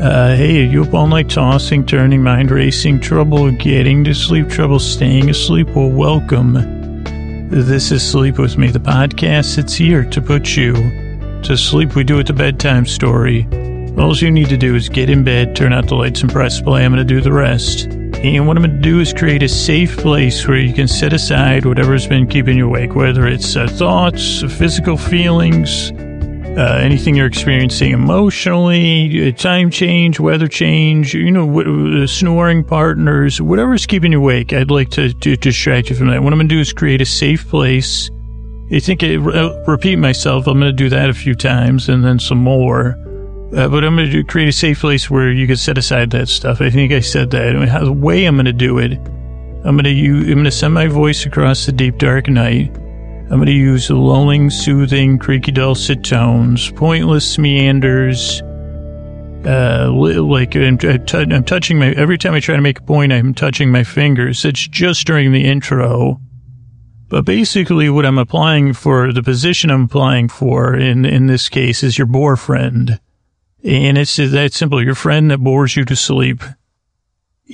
Uh, hey, are you up all night tossing, turning, mind racing, trouble getting to sleep, trouble staying asleep? Well, welcome. This is Sleep With Me, the podcast. It's here to put you to sleep. We do it the bedtime story. All you need to do is get in bed, turn out the lights, and press play. I'm going to do the rest. And what I'm going to do is create a safe place where you can set aside whatever's been keeping you awake, whether it's uh, thoughts, physical feelings, uh, anything you're experiencing emotionally, uh, time change, weather change, you know, w- uh, snoring partners, whatever's keeping you awake. I'd like to, to distract you from that. What I'm going to do is create a safe place. I think I uh, repeat myself. I'm going to do that a few times and then some more. Uh, but I'm going to create a safe place where you can set aside that stuff. I think I said that. I mean, how, the way I'm going to do it, I'm going to I'm going to send my voice across the deep dark night. I'm going to use lulling, soothing, creaky dulcet tones, pointless meanders. Uh, like I'm, I'm touching my every time I try to make a point, I'm touching my fingers. It's just during the intro. But basically, what I'm applying for, the position I'm applying for in in this case is your bore friend, and it's that simple. Your friend that bores you to sleep.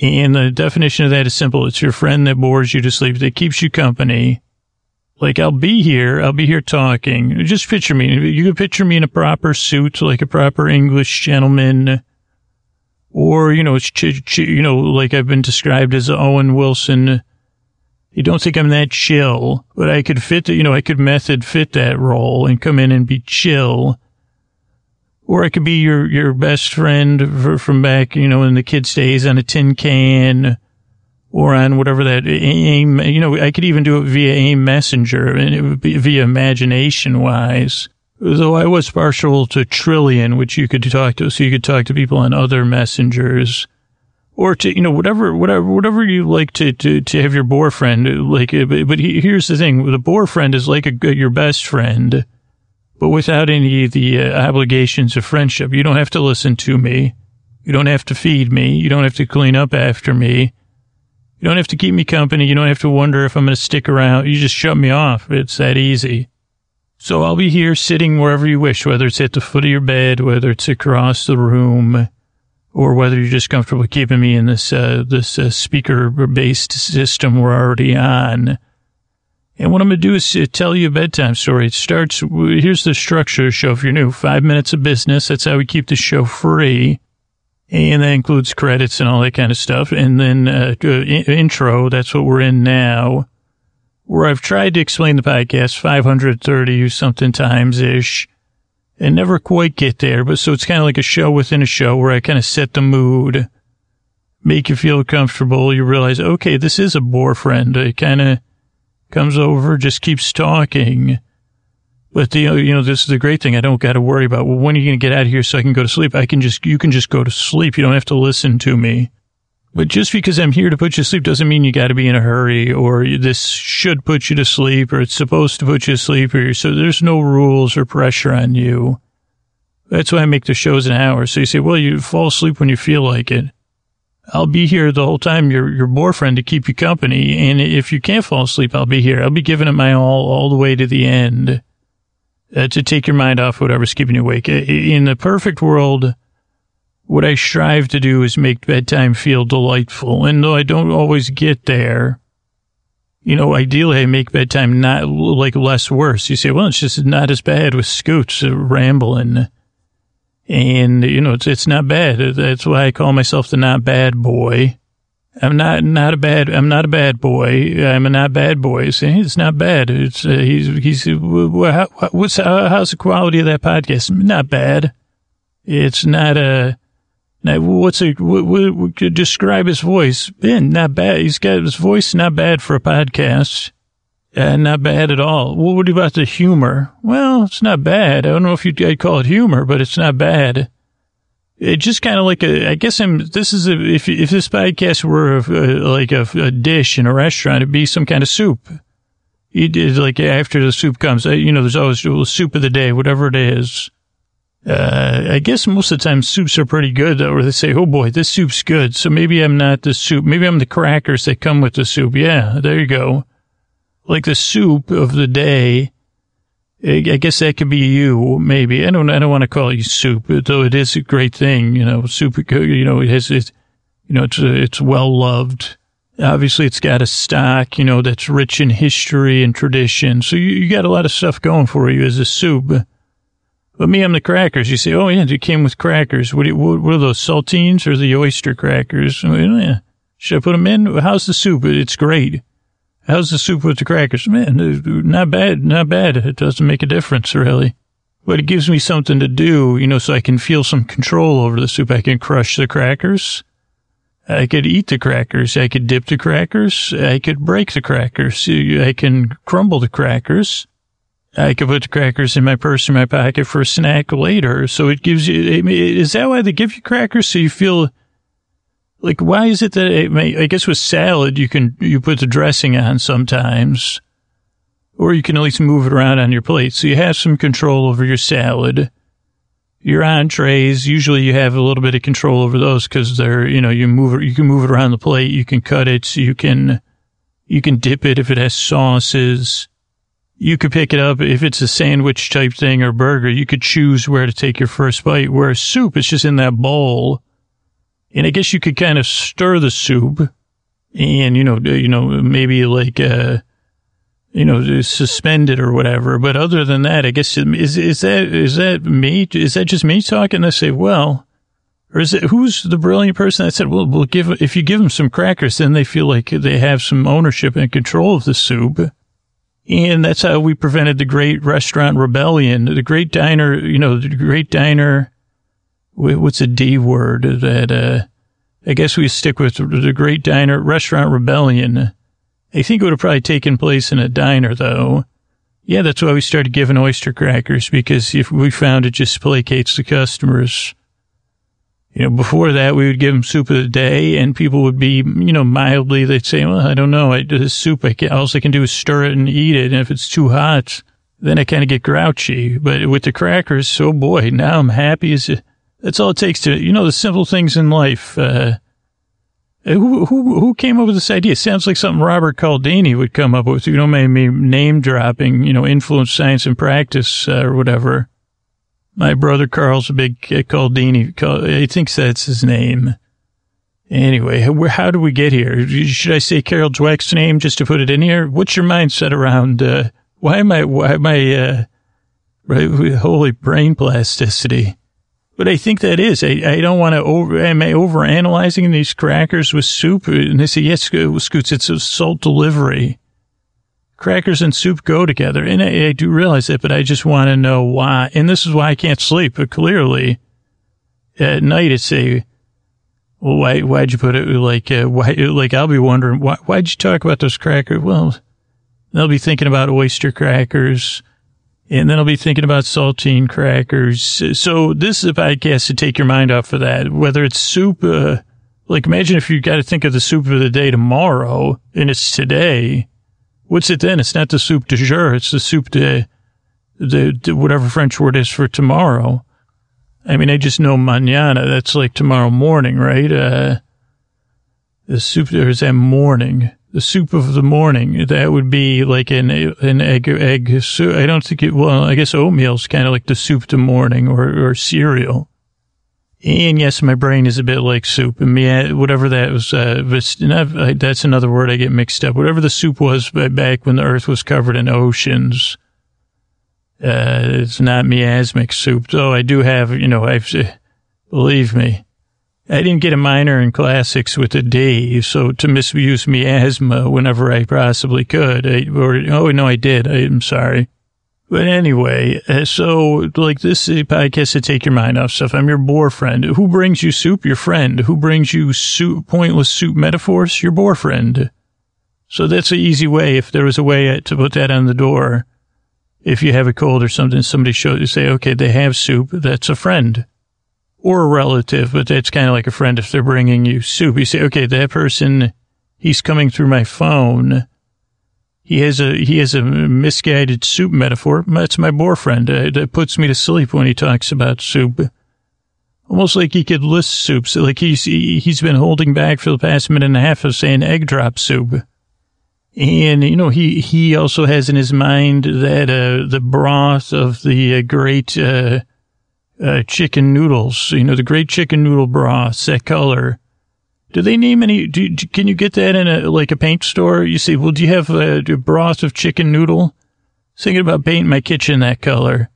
And the definition of that is simple. It's your friend that bores you to sleep, that keeps you company like I'll be here, I'll be here talking. Just picture me. You can picture me in a proper suit, like a proper English gentleman, or you know, ch- ch- you know, like I've been described as Owen Wilson. You don't think I'm that chill, but I could fit, you know, I could method fit that role and come in and be chill. Or I could be your, your best friend for, from back, you know, in the kids' days on a tin can or on whatever that aim, you know, I could even do it via AIM Messenger and it would be via imagination wise. Though I was partial to Trillian, which you could talk to, so you could talk to people on other messengers or to, you know, whatever, whatever, whatever you like to, to, to have your boyfriend. Like, but, but here's the thing. The boyfriend is like a, your best friend, but without any of the uh, obligations of friendship. You don't have to listen to me. You don't have to feed me. You don't have to clean up after me. You don't have to keep me company. You don't have to wonder if I'm going to stick around. You just shut me off. It's that easy. So I'll be here sitting wherever you wish, whether it's at the foot of your bed, whether it's across the room, or whether you're just comfortable keeping me in this, uh, this uh, speaker based system we're already on. And what I'm going to do is uh, tell you a bedtime story. It starts, here's the structure of the show if you're new. Five minutes of business. That's how we keep the show free and that includes credits and all that kind of stuff. And then uh, intro, that's what we're in now, where I've tried to explain the podcast 530 something times ish and never quite get there. But so it's kind of like a show within a show where I kind of set the mood, make you feel comfortable. You realize, okay, this is a bore friend. It kind of comes over, just keeps talking but the, you know, this is the great thing. I don't got to worry about, well, when are you going to get out of here so I can go to sleep? I can just, you can just go to sleep. You don't have to listen to me. But just because I'm here to put you to sleep doesn't mean you got to be in a hurry or this should put you to sleep or it's supposed to put you to sleep or so there's no rules or pressure on you. That's why I make the shows an hour. So you say, well, you fall asleep when you feel like it. I'll be here the whole time, your, your boyfriend to keep you company. And if you can't fall asleep, I'll be here. I'll be giving it my all, all the way to the end uh, to take your mind off whatever's keeping you awake. In the perfect world, what I strive to do is make bedtime feel delightful. And though I don't always get there, you know, ideally I make bedtime not like less worse. You say, well, it's just not as bad with Scoots rambling. And, you know, it's, it's not bad. That's why I call myself the not bad boy. I'm not not a bad. I'm not a bad boy. I'm a not bad boy. See, it's not bad. It's uh, he's he's. Uh, what's uh, how's the quality of that podcast? Not bad. It's not a. Not, what's a what, what, describe his voice? Ben, not bad. He's got his voice not bad for a podcast. Uh, not bad at all. Well, what about the humor? Well, it's not bad. I don't know if you'd I'd call it humor, but it's not bad. It just kind of like a, I guess I'm, this is a, if, if this podcast were a, like a, a, dish in a restaurant, it'd be some kind of soup. You did like after the soup comes, uh, you know, there's always a soup of the day, whatever it is. Uh, I guess most of the time soups are pretty good though, or they say, oh boy, this soup's good. So maybe I'm not the soup. Maybe I'm the crackers that come with the soup. Yeah, there you go. Like the soup of the day I guess that could be you, maybe. I don't, I don't want to call you soup, though it is a great thing, you know, soup, you know, it has, it, you know, it's, it's well loved. Obviously, it's got a stock, you know, that's rich in history and tradition. So you, you got a lot of stuff going for you as a soup. But me, I'm the crackers. You say, oh, yeah, it came with crackers. What, what, what are those, saltines or the oyster crackers? Oh, yeah. Should I put them in? How's the soup? It's great. How's the soup with the crackers? Man, not bad, not bad. It doesn't make a difference, really. But it gives me something to do, you know, so I can feel some control over the soup. I can crush the crackers. I could eat the crackers. I could dip the crackers. I could break the crackers. I can crumble the crackers. I could put the crackers in my purse in my pocket for a snack later. So it gives you, is that why they give you crackers? So you feel like, why is it that it may, I guess with salad, you can, you put the dressing on sometimes, or you can at least move it around on your plate. So you have some control over your salad your entrees, usually you have a little bit of control over those because they're, you know, you move it, you can move it around the plate, you can cut it, you can, you can dip it if it has sauces. You could pick it up if it's a sandwich type thing or burger. You could choose where to take your first bite. Whereas soup, it's just in that bowl. And I guess you could kind of stir the soup and, you know, you know, maybe like, uh, you know, suspended or whatever. But other than that, I guess is is that is that me? Is that just me talking? I say, well, or is it who's the brilliant person that said, well, we'll give if you give them some crackers, then they feel like they have some ownership and control of the soup. And that's how we prevented the great restaurant rebellion, the great diner, you know, the great diner. What's a D word that, uh, I guess we stick with the great diner restaurant rebellion I think it would have probably taken place in a diner, though. Yeah, that's why we started giving oyster crackers, because if we found it just placates the customers. You know, before that, we would give them soup of the day, and people would be, you know, mildly, they'd say, well, I don't know, I this soup, I can, all I can do is stir it and eat it, and if it's too hot, then I kind of get grouchy. But with the crackers, oh boy, now I'm happy as it, that's all it takes to, you know, the simple things in life, uh, uh, who, who, who came up with this idea? It sounds like something Robert Cialdini would come up with, you know, maybe name dropping, you know, influence science and practice uh, or whatever. My brother Carl's a big uh, Cialdini. He thinks that's his name. Anyway, how, how do we get here? Should I say Carol Dweck's name just to put it in here? What's your mindset around, uh, why am I, why am I, uh, holy brain plasticity? But I think that is. I, I don't want to over, am I over analyzing these crackers with soup? And they say, yes, Scoots, it's a salt delivery. Crackers and soup go together. And I, I do realize that, but I just want to know why. And this is why I can't sleep. But clearly at night it's a, well, why, why'd you put it like, uh, why, like I'll be wondering, why, why'd you talk about those crackers? Well, they'll be thinking about oyster crackers and then I'll be thinking about saltine crackers. So this is a podcast to take your mind off of that. Whether it's soup, uh, like imagine if you got to think of the soup of the day tomorrow and it's today. What's it then? It's not the soup du jour. It's the soup de, the, whatever French word is for tomorrow. I mean, I just know mañana. That's like tomorrow morning, right? Uh, the soup there is that morning the soup of the morning. That would be like an an egg egg soup. I don't think it. Well, I guess oatmeal's kind of like the soup to morning or or cereal. And yes, my brain is a bit like soup. And me, whatever that was, uh, that's another word I get mixed up. Whatever the soup was back when the earth was covered in oceans, uh, it's not miasmic soup. Though I do have, you know, I've, believe me, I didn't get a minor in classics with a D, so to misuse miasma whenever I possibly could, I, or, oh, no, I did. I, am sorry. But anyway, uh, so like this podcast to take your mind off stuff. I'm your bore friend. Who brings you soup? Your friend. Who brings you soup, pointless soup metaphors? Your bore friend. So that's an easy way. If there was a way to put that on the door, if you have a cold or something, somebody shows you say, okay, they have soup. That's a friend or a relative, but that's kind of like a friend if they're bringing you soup. You say, okay, that person, he's coming through my phone. He has a he has a misguided soup metaphor. That's my boyfriend. That puts me to sleep when he talks about soup. Almost like he could list soups. Like he's he's been holding back for the past minute and a half of saying egg drop soup. And, you know, he, he also has in his mind that, uh, the broth of the uh, great, uh, uh, chicken noodles, you know, the great chicken noodle broth, that color. Do they name any, do, can you get that in a, like a paint store? You say, well, do you have a, a broth of chicken noodle? Thinking about painting my kitchen that color.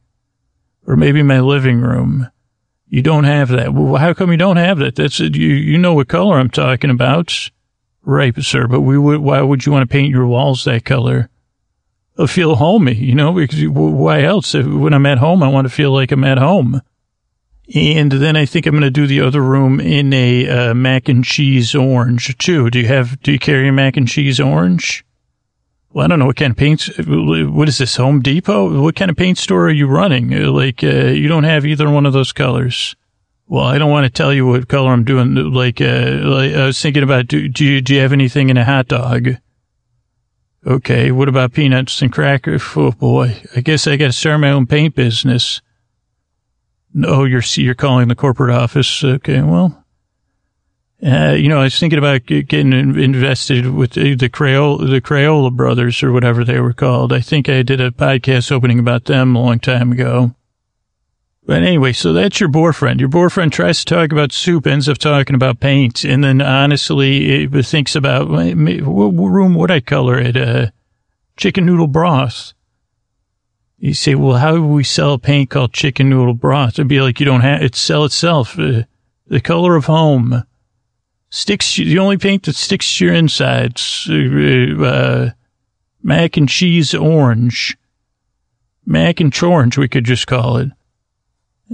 Or maybe my living room. You don't have that. Well, how come you don't have that? That's, you, you know what color I'm talking about. Right, sir, but we would, why would you want to paint your walls that color? I feel homey, you know, because why else? When I'm at home, I want to feel like I'm at home. And then I think I'm going to do the other room in a uh, mac and cheese orange too. Do you have, do you carry a mac and cheese orange? Well, I don't know what kind of paint. What is this, Home Depot? What kind of paint store are you running? Like, uh, you don't have either one of those colors. Well, I don't want to tell you what color I'm doing. Like, uh, like I was thinking about, do, do you, do you have anything in a hot dog? Okay. What about peanuts and crackers? Oh boy. I guess I got to start my own paint business. No, you're, you're calling the corporate office. Okay. Well, uh, you know, I was thinking about getting invested with the Crayola, the Crayola brothers or whatever they were called. I think I did a podcast opening about them a long time ago. But anyway, so that's your boyfriend. Your boyfriend tries to talk about soup, ends up talking about paint, and then honestly it thinks about what room would I color it? Uh, chicken noodle broth. You say, well, how do we sell a paint called chicken noodle broth? It'd be like you don't have it sell itself. Uh, the color of home sticks. The only paint that sticks to your insides. Uh, uh, mac and cheese orange. Mac and orange, we could just call it.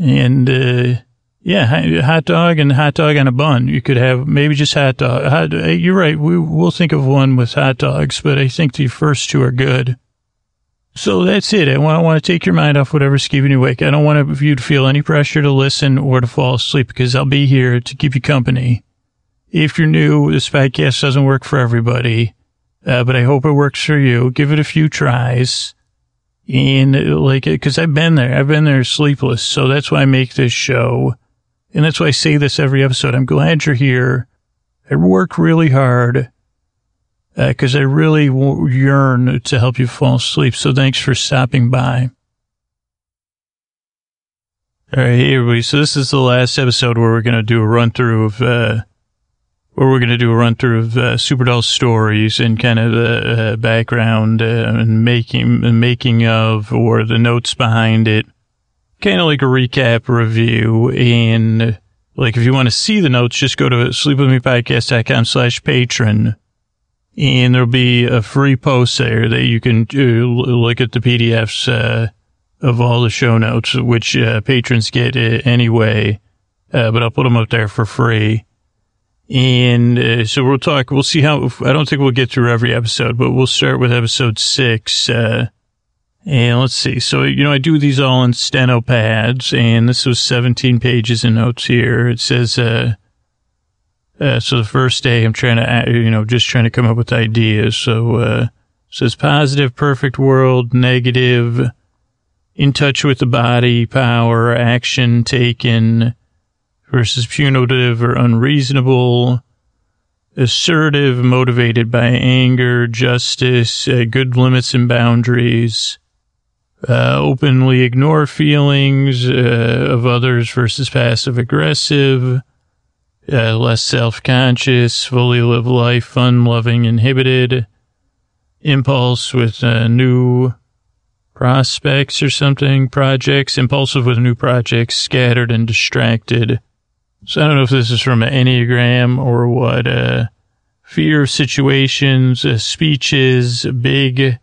And, uh, yeah, hot dog and hot dog on a bun. You could have maybe just hot dog. Hot, you're right. We, we'll think of one with hot dogs, but I think the first two are good. So that's it. I want, I want to take your mind off whatever's keeping you awake. I don't want you to feel any pressure to listen or to fall asleep because I'll be here to keep you company. If you're new, this podcast doesn't work for everybody, uh, but I hope it works for you. Give it a few tries. And like, cause I've been there. I've been there sleepless. So that's why I make this show. And that's why I say this every episode. I'm glad you're here. I work really hard. Uh, cause I really yearn to help you fall asleep. So thanks for stopping by. All right, hey everybody. So this is the last episode where we're going to do a run through of, uh, where we're going to do a run through of uh, Superdull stories and kind of the uh, background uh, and making and making of or the notes behind it, kind of like a recap review. And like if you want to see the notes, just go to sleepwithmepodcast.com slash patron. And there'll be a free post there that you can uh, look at the PDFs uh, of all the show notes, which uh, patrons get anyway. but I'll put them up there for free. And uh, so we'll talk, we'll see how, I don't think we'll get through every episode, but we'll start with episode six. Uh, and let's see. So, you know, I do these all in steno pads and this was 17 pages of notes here. It says, uh, uh, so the first day I'm trying to, you know, just trying to come up with ideas. So, uh, says positive, perfect world, negative, in touch with the body, power, action taken, versus punitive or unreasonable, assertive, motivated by anger, justice, uh, good limits and boundaries, uh, openly ignore feelings uh, of others versus passive aggressive, uh, less self-conscious, fully live life, fun-loving, inhibited, impulse with uh, new prospects or something, projects, impulsive with new projects, scattered and distracted, so I don't know if this is from an Enneagram or what. Uh, fear of situations, uh, speeches, big,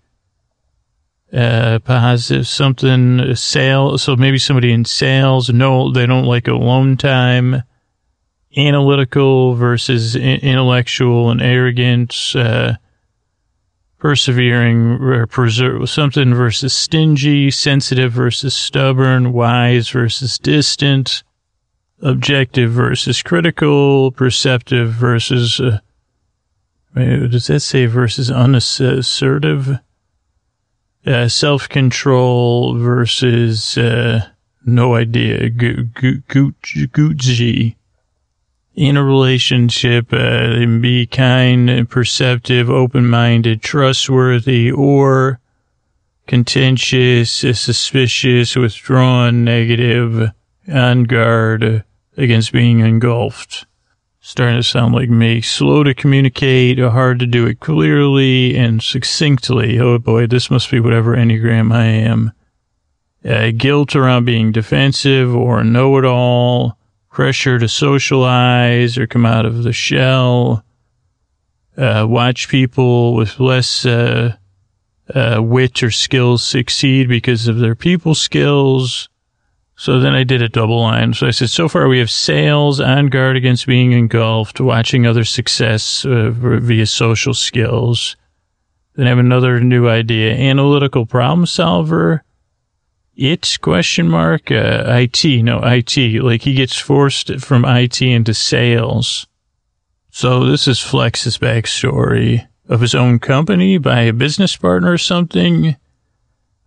uh, positive something, sale. So maybe somebody in sales. No, they don't like alone time. Analytical versus intellectual and arrogance. Uh, persevering, preserve something versus stingy, sensitive versus stubborn, wise versus distant objective versus critical, perceptive versus, uh, does that say versus unassertive? Uh, self-control versus, uh, no idea, Gucci. In a relationship uh, and be kind, and perceptive, open-minded, trustworthy, or contentious, suspicious, withdrawn, negative, on guard against being engulfed. Starting to sound like me. Slow to communicate, hard to do it clearly and succinctly. Oh boy, this must be whatever Enneagram I am. Uh, guilt around being defensive or know-it-all, pressure to socialize or come out of the shell, uh, watch people with less, uh, uh, wit or skills succeed because of their people skills. So then I did a double line. So I said, so far we have sales on guard against being engulfed, watching other success uh, via social skills. Then I have another new idea, analytical problem solver. It question mark, uh, IT, no, IT, like he gets forced from IT into sales. So this is Flex's backstory of his own company by a business partner or something.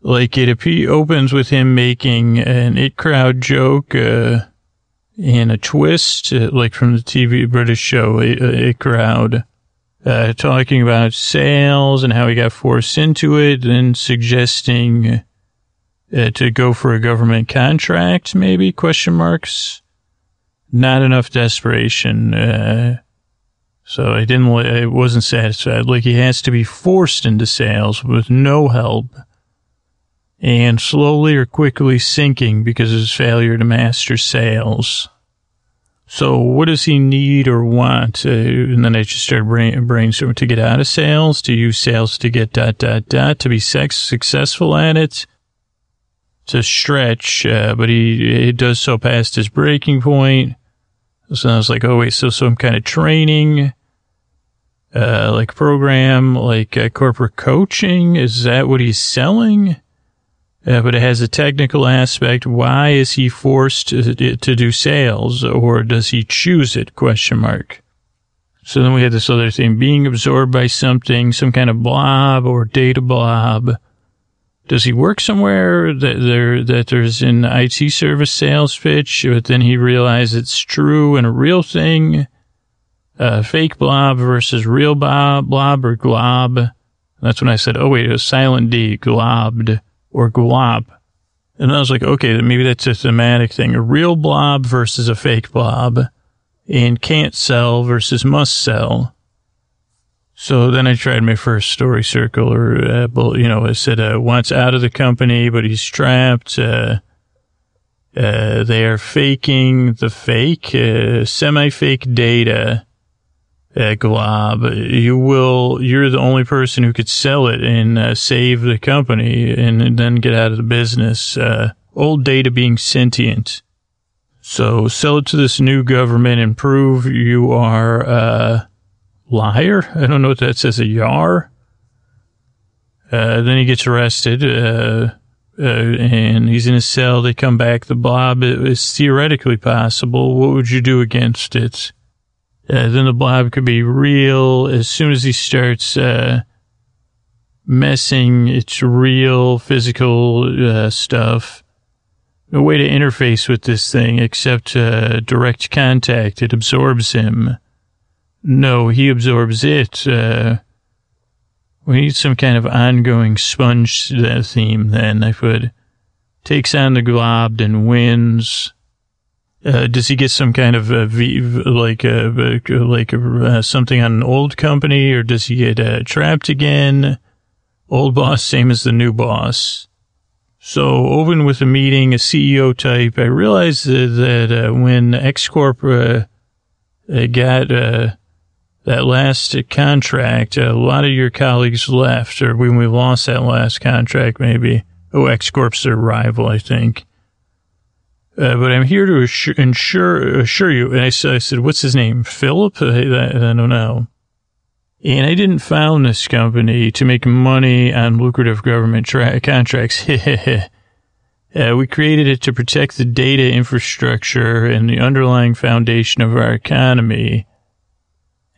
Like it opens with him making an IT Crowd joke, uh, and a twist, uh, like from the TV British show, it, IT Crowd, uh, talking about sales and how he got forced into it and suggesting, uh, to go for a government contract, maybe question marks. Not enough desperation, uh, so I didn't, I wasn't satisfied. Like he has to be forced into sales with no help and slowly or quickly sinking because of his failure to master sales. So what does he need or want? Uh, and then I just started brain, brainstorming to get out of sales, to use sales to get dot, dot, dot, to be sex, successful at it, to stretch, uh, but he, he does so past his breaking point. So I was like, oh wait, so some kind of training, uh, like program, like uh, corporate coaching. Is that what he's selling? Uh, but it has a technical aspect. Why is he forced to, to do sales or does he choose it? Question mark. So then we had this other thing, being absorbed by something, some kind of blob or data blob. Does he work somewhere that there, that there's an IT service sales pitch, but then he realizes it's true and a real thing? Uh, fake blob versus real blob, blob or glob. That's when I said, oh wait, a silent D, globbed or glob. And I was like, okay, maybe that's a thematic thing. A real blob versus a fake blob and can't sell versus must sell. So then I tried my first story circle or, uh, you know, I said, uh, wants out of the company, but he's trapped. Uh, uh, they are faking the fake, uh, semi-fake data uh, glob, you will, you're the only person who could sell it and save the company and, and, then get out of the business. Uh, old data being sentient. So sell it to this new government and prove you are liar. I don't know what that says, a yar. Uh, then he gets arrested, uh, uh, and he's in a cell. They come back. The blob is theoretically possible. What would you do against it? Uh, then the blob could be real. As soon as he starts uh, messing, it's real physical uh, stuff. No way to interface with this thing except direct contact. It absorbs him. No, he absorbs it. Uh, we need some kind of ongoing sponge uh, theme then. I put takes on the glob and wins. Uh, does he get some kind of uh, v, like uh, like uh, something on an old company, or does he get uh, trapped again? Old boss, same as the new boss. So, open with a meeting, a CEO type. I realized that uh, when X Corp got that last contract, a lot of your colleagues left, or when we lost that last contract, maybe. Oh, X Corp's their rival, I think. Uh, but I'm here to assure, ensure, assure you. And I, I said, what's his name? Philip? I, I, don't know. And I didn't found this company to make money on lucrative government tra- contracts. uh, we created it to protect the data infrastructure and the underlying foundation of our economy.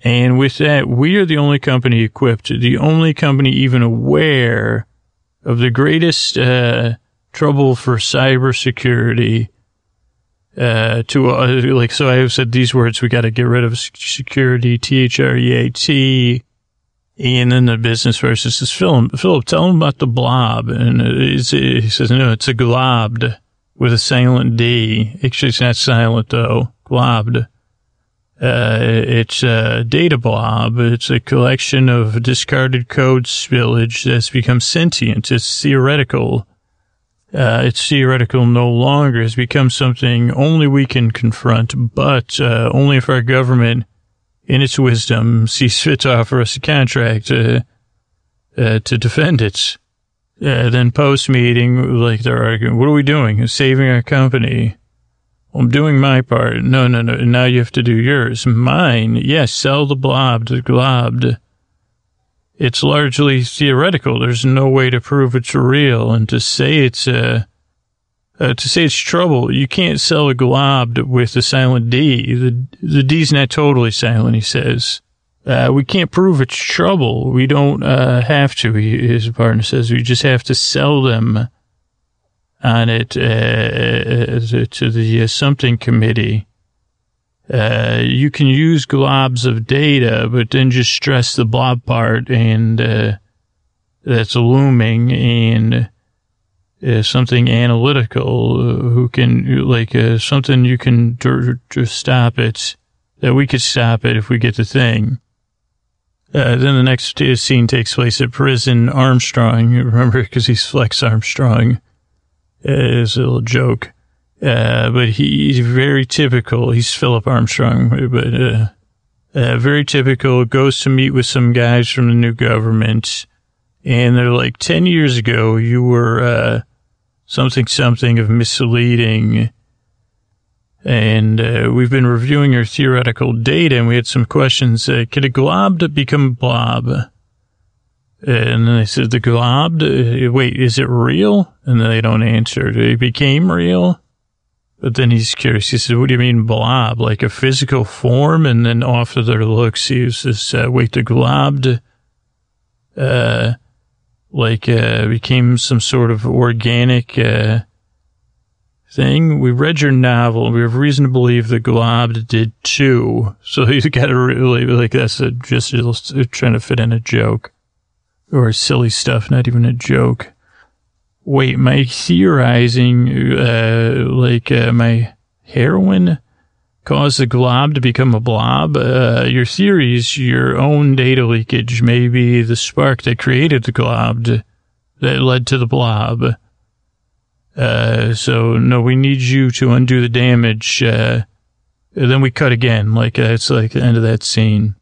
And with that, we are the only company equipped, the only company even aware of the greatest uh, trouble for cybersecurity uh, to uh, like so. I have said these words. We got to get rid of security. T H R E A T. And then the business versus says, film. Philip, tell him about the blob. And it's, he says, no, it's a globed with a silent D. Actually, it's not silent though. Globed. Uh, it's a data blob. It's a collection of discarded code spillage that's become sentient. It's theoretical. Uh, it's theoretical no longer. It's become something only we can confront, but uh, only if our government, in its wisdom, sees fit to offer us a contract uh, uh to defend it. Uh, then post meeting, like they're arguing, what are we doing? Saving our company. I'm doing my part. No, no, no. Now you have to do yours. Mine. Yes, sell the blob to globbed. It's largely theoretical. There's no way to prove it's real. And to say it's, uh, uh, to say it's trouble, you can't sell a globbed with a silent D. The, the D's not totally silent, he says. Uh, we can't prove it's trouble. We don't, uh, have to, his partner says. We just have to sell them on it uh, uh, to the uh, something committee. Uh, you can use globs of data, but then just stress the blob part and uh, that's looming and uh, something analytical who can like something you can just stop it that we could stop it if we get the thing. then the next scene takes place at prison. Armstrong, remember, because he's Flex Armstrong is a little joke. Uh, but he's very typical. He's Philip Armstrong, but, uh, uh, very typical. Goes to meet with some guys from the new government and they're like, 10 years ago, you were, uh, something, something of misleading. And, uh, we've been reviewing your theoretical data and we had some questions. Uh, could a glob become blob? And then they said, the glob, uh, wait, is it real? And they don't answer. It became real. But then he's curious. He said, what do you mean blob? Like a physical form? And then off of their looks, he says, uh, wait, the globed, uh, like, uh, became some sort of organic, uh, thing. We read your novel. We have reason to believe the globed did too. So you got to really, like, that's a, just trying to fit in a joke or silly stuff, not even a joke. Wait, my theorizing, uh, like, uh, my heroin caused the glob to become a blob. Uh, your theories, your own data leakage may be the spark that created the glob that led to the blob. Uh, so no, we need you to undo the damage. Uh, then we cut again, like, uh, it's like the end of that scene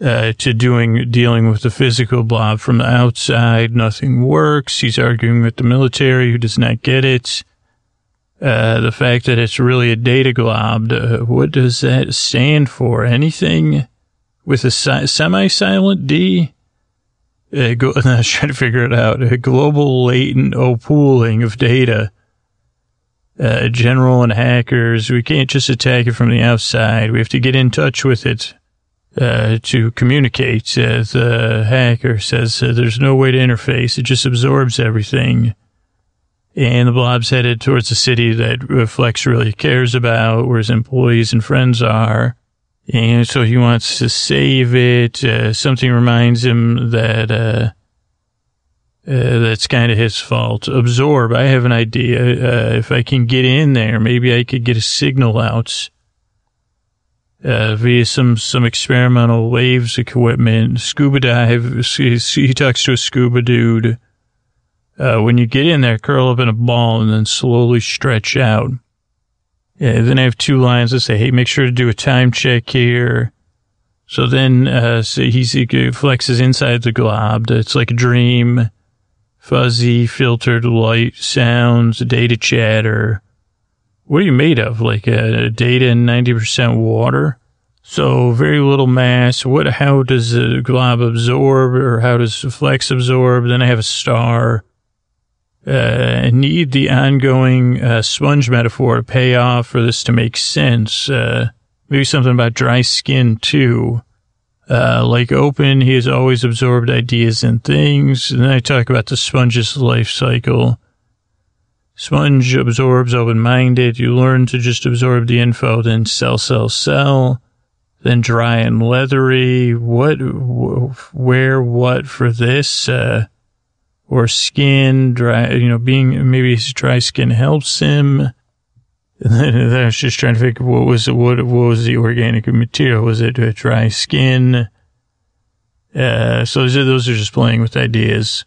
uh, to doing dealing with the physical blob from the outside. Nothing works. He's arguing with the military who does not get it. Uh, the fact that it's really a data glob, uh, what does that stand for? Anything with a si- semi-silent D? Uh, go, I was trying to figure it out. A global latent pooling of data. Uh, general and hackers. We can't just attack it from the outside. We have to get in touch with it uh, to communicate. Uh, the hacker says uh, there's no way to interface. It just absorbs everything. And the blob's headed towards the city that Flex really cares about, where his employees and friends are. And so he wants to save it. Uh, something reminds him that, uh, that's kind of his fault. Absorb. I have an idea. If I can get in there, maybe I could get a signal out uh, via some, some experimental waves equipment, scuba dive. He talks to a scuba dude. Uh, when you get in there, curl up in a ball and then slowly stretch out. Yeah, then I have two lines that say, Hey, make sure to do a time check here. So then, uh, so he flexes inside the glob. It's like a dream, fuzzy, filtered light sounds, data chatter. What are you made of? Like a data and 90% water? So very little mass. What, how does the glob absorb or how does flex absorb? Then I have a star. Uh, need the ongoing, uh, sponge metaphor to pay off for this to make sense. Uh, maybe something about dry skin too. Uh, like open, he has always absorbed ideas and things. And then I talk about the sponge's life cycle Sponge absorbs open-minded. You learn to just absorb the info, then sell, sell, sell. Then dry and leathery. What, wh- where, what for this? Uh, or skin, dry, you know, being, maybe his dry skin helps him. And I was just trying to figure what was what, what was the organic material? Was it a dry skin? Uh, so those are just playing with ideas.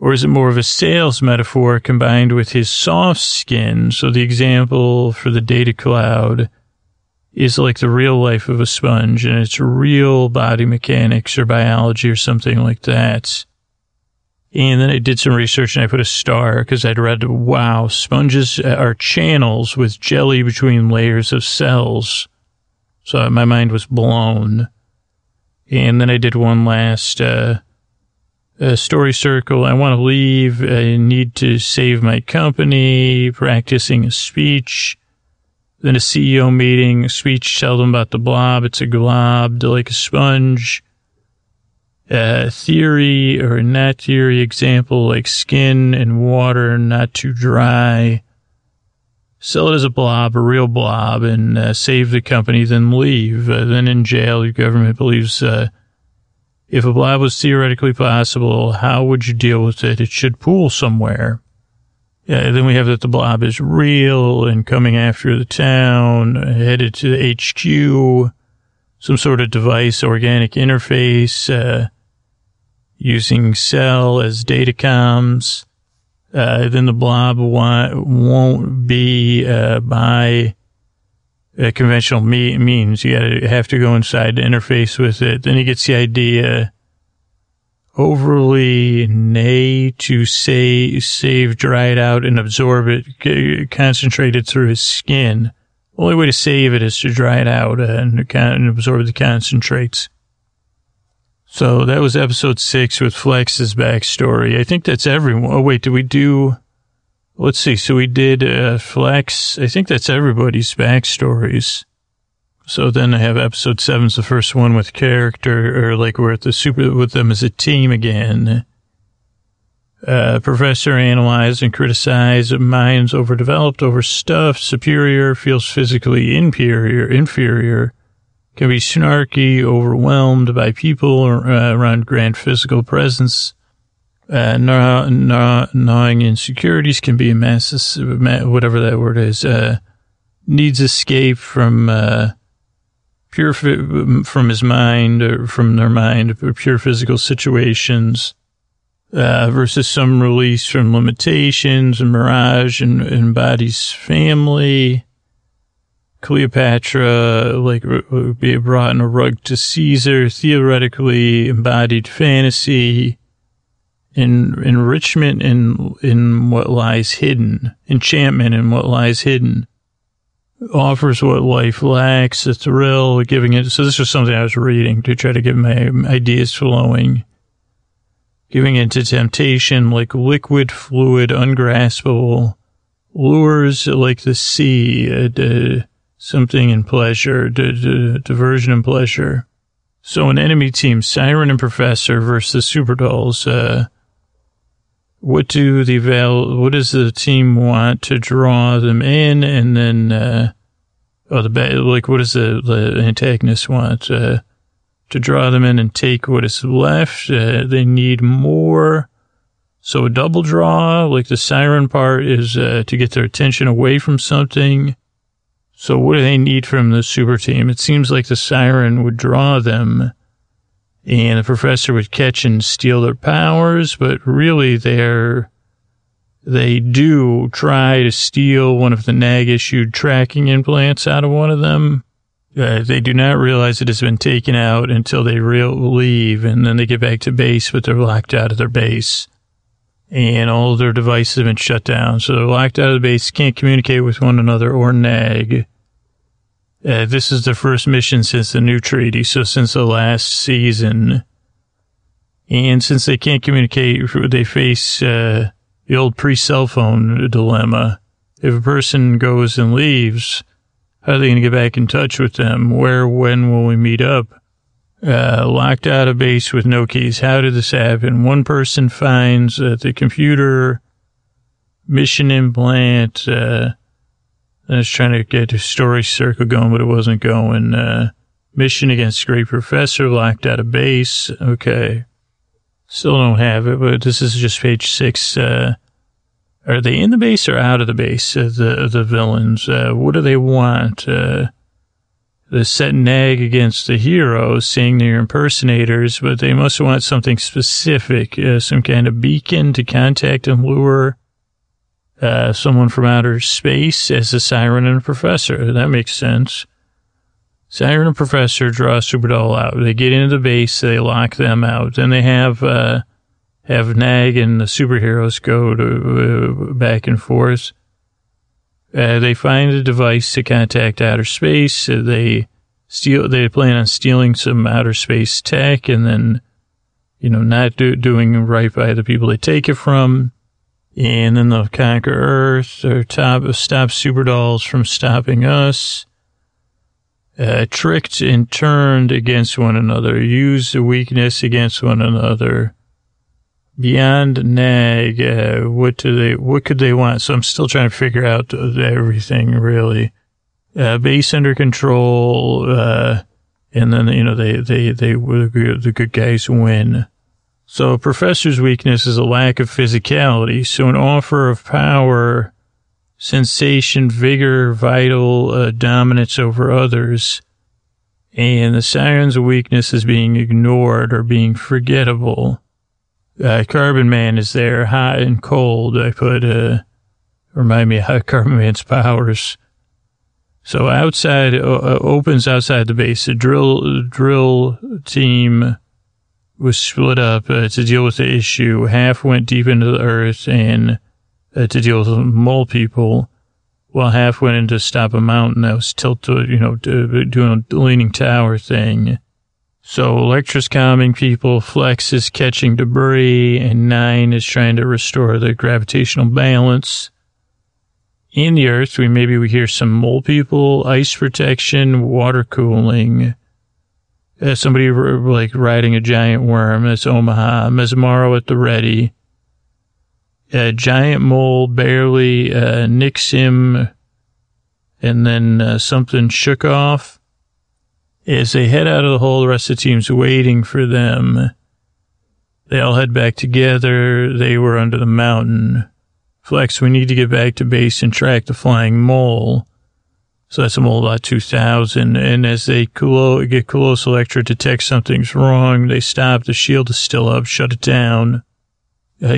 Or is it more of a sales metaphor combined with his soft skin? So the example for the data cloud is like the real life of a sponge and it's real body mechanics or biology or something like that. And then I did some research and I put a star because I'd read, wow, sponges are channels with jelly between layers of cells. So my mind was blown. And then I did one last, uh, a story circle. I want to leave. I need to save my company, practicing a speech. Then a CEO meeting, a speech, tell them about the blob. It's a glob, like a sponge. Uh, theory or not theory example, like skin and water, not too dry. Sell it as a blob, a real blob, and uh, save the company, then leave. Uh, then in jail, your government believes uh, if a blob was theoretically possible, how would you deal with it? It should pool somewhere. Yeah, then we have that the blob is real and coming after the town, headed to the HQ, some sort of device, organic interface, uh, using cell as datacoms. Uh, then the blob won't be, uh, by uh, conventional me- means. You gotta have to go inside to interface with it. Then he gets the idea overly nay to say, save, dry it out and absorb it, c- concentrate it through his skin. Only way to save it is to dry it out and, and absorb the concentrates. So that was episode six with Flex's backstory. I think that's everyone. Oh, wait, did we do, let's see. So we did, uh, Flex. I think that's everybody's backstories. So then I have episode seven's the first one with character, or like we're at the super with them as a team again. Uh, professor analyzed and criticized minds overdeveloped, overstuffed, superior, feels physically inferior, inferior, can be snarky, overwhelmed by people uh, around grand physical presence. Uh, gnaw, gnaw, gnawing insecurities can be a mass, whatever that word is, uh, needs escape from, uh, pure from his mind or from their mind, pure physical situations, uh, versus some release from limitations and mirage and embodies family. Cleopatra, like, would be brought in a rug to Caesar, theoretically embodied fantasy, in, enrichment in, in what lies hidden, enchantment in what lies hidden offers what life lacks, a thrill, giving it. So this was something I was reading to try to get my ideas flowing. Giving into temptation like liquid, fluid, ungraspable, lures like the sea, uh, something in pleasure, d- d- diversion and pleasure. So an enemy team, Siren and Professor versus Superdulls, uh, what do the val what does the team want to draw them in? And then uh oh the like what does the, the antagonist want uh to draw them in and take what is left? Uh, they need more. So a double draw like the siren part is uh, to get their attention away from something. So what do they need from the super team? It seems like the siren would draw them and the professor would catch and steal their powers, but really they're, they do try to steal one of the NAG issued tracking implants out of one of them. Uh, they do not realize it has been taken out until they real leave and then they get back to base, but they're locked out of their base and all their devices have been shut down. So they're locked out of the base, can't communicate with one another or NAG. Uh, this is the first mission since the new treaty, so since the last season. And since they can't communicate, they face uh, the old pre-cell phone dilemma. If a person goes and leaves, how are they going to get back in touch with them? Where, when will we meet up? Uh, locked out of base with no keys. How did this happen? One person finds that the computer mission implant. Uh, I was trying to get a story circle going, but it wasn't going. Uh, mission against Great Professor, locked out of base. Okay. Still don't have it, but this is just page six. Uh, are they in the base or out of the base? Uh, the the villains. Uh, what do they want? Uh, the set nag against the heroes, seeing they're impersonators, but they must want something specific, uh, some kind of beacon to contact and lure uh, someone from outer space as a siren and a professor. That makes sense. Siren and professor draw Superdull out. They get into the base, they lock them out. Then they have uh, have Nag and the superheroes go to uh, back and forth. Uh, they find a device to contact outer space. Uh, they steal. They plan on stealing some outer space tech, and then, you know, not do, doing right by the people they take it from. And then they'll conquer Earth or top, stop Superdulls from stopping us. Uh, tricked and turned against one another, use the weakness against one another. Beyond nag, uh, what do they, what could they want? So I'm still trying to figure out everything really. Uh, base under control, uh, and then, you know, they, they, they, the good guys win. So a professor's weakness is a lack of physicality. So an offer of power, sensation, vigor, vital, uh, dominance over others. And the siren's of weakness is being ignored or being forgettable. Uh, Carbon Man is there, hot and cold. I put, uh, remind me of Carbon Man's powers. So outside, uh, uh, opens outside the base. Drill, drill team was split up uh, to deal with the issue. Half went deep into the earth and uh, to deal with mole people, while half went in to stop a mountain that was tilted, you know, doing a leaning tower thing. So Elektra's calming people, Flex is catching debris, and Nine is trying to restore the gravitational balance. In the Earth, we maybe we hear some mole people, ice protection, water cooling. Uh, somebody like riding a giant worm. That's Omaha. Mesmero at the ready. A giant mole barely uh, nicks him, and then uh, something shook off as they head out of the hole, the rest of the team's waiting for them. They all head back together. They were under the mountain. Flex, we need to get back to base and track the flying mole. So that's a mole lot 2000. And as they clo- get close, Elektra detects something's wrong. They stop. The shield is still up. Shut it down.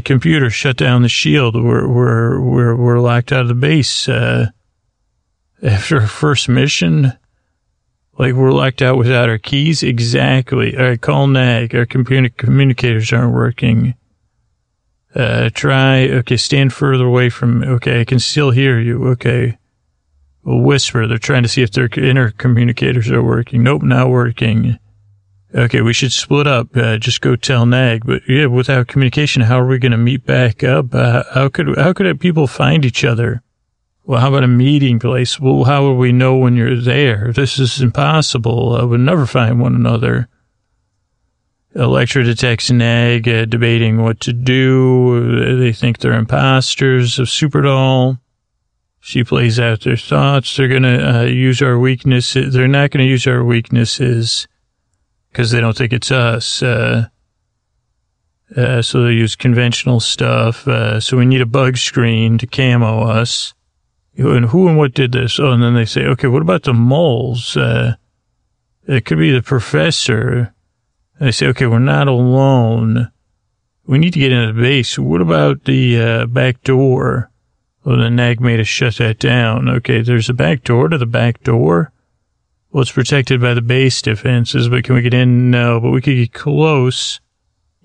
Computer, shut down the shield. We're, we're, we're, we're locked out of the base. Uh, after our first mission, like we're locked out without our keys? Exactly. All right, call NAG. Our communi- communicators aren't working. Uh, try, okay, stand further away from, okay, I can still hear you. Okay. Whisper. They're trying to see if their inner communicators are working. Nope, not working. Okay, we should split up. Uh, just go tell Nag. But yeah, without communication, how are we going to meet back up? Uh, how could, how could people find each other? Well, how about a meeting place? Well, how will we know when you're there? This is impossible. I would never find one another. Elektra detects Nag uh, debating what to do. They think they're imposters of Superdull. She plays out their thoughts. They're going to uh, use our weaknesses. They're not going to use our weaknesses because they don't think it's us. Uh, uh, so they use conventional stuff. Uh, so we need a bug screen to camo us and who and what did this? Oh, and then they say, okay, what about the moles? Uh, it could be the professor. And they say, okay, we're not alone. We need to get into the base. What about the uh, back door? Well, the nag made us shut that down. Okay, there's a back door to the back door. Well, it's protected by the base defenses, but can we get in? No, but we could get close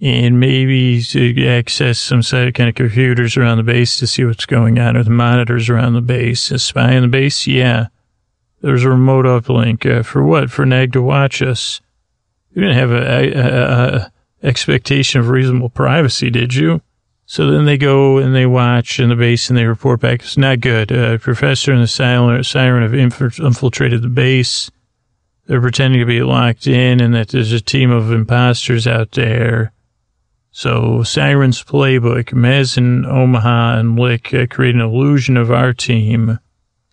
and maybe access some kind of computers around the base to see what's going on, or the monitors around the base. A spy on the base? Yeah. There's a remote uplink. Uh, for what? For NAG to watch us. You didn't have a, a, a, expectation of reasonable privacy, did you? So then they go and they watch in the base and they report back. It's not good. Uh, professor and the silent, siren have infiltrated the base. They're pretending to be locked in and that there's a team of imposters out there So Siren's playbook, Mez and Omaha and Lick uh, create an illusion of our team.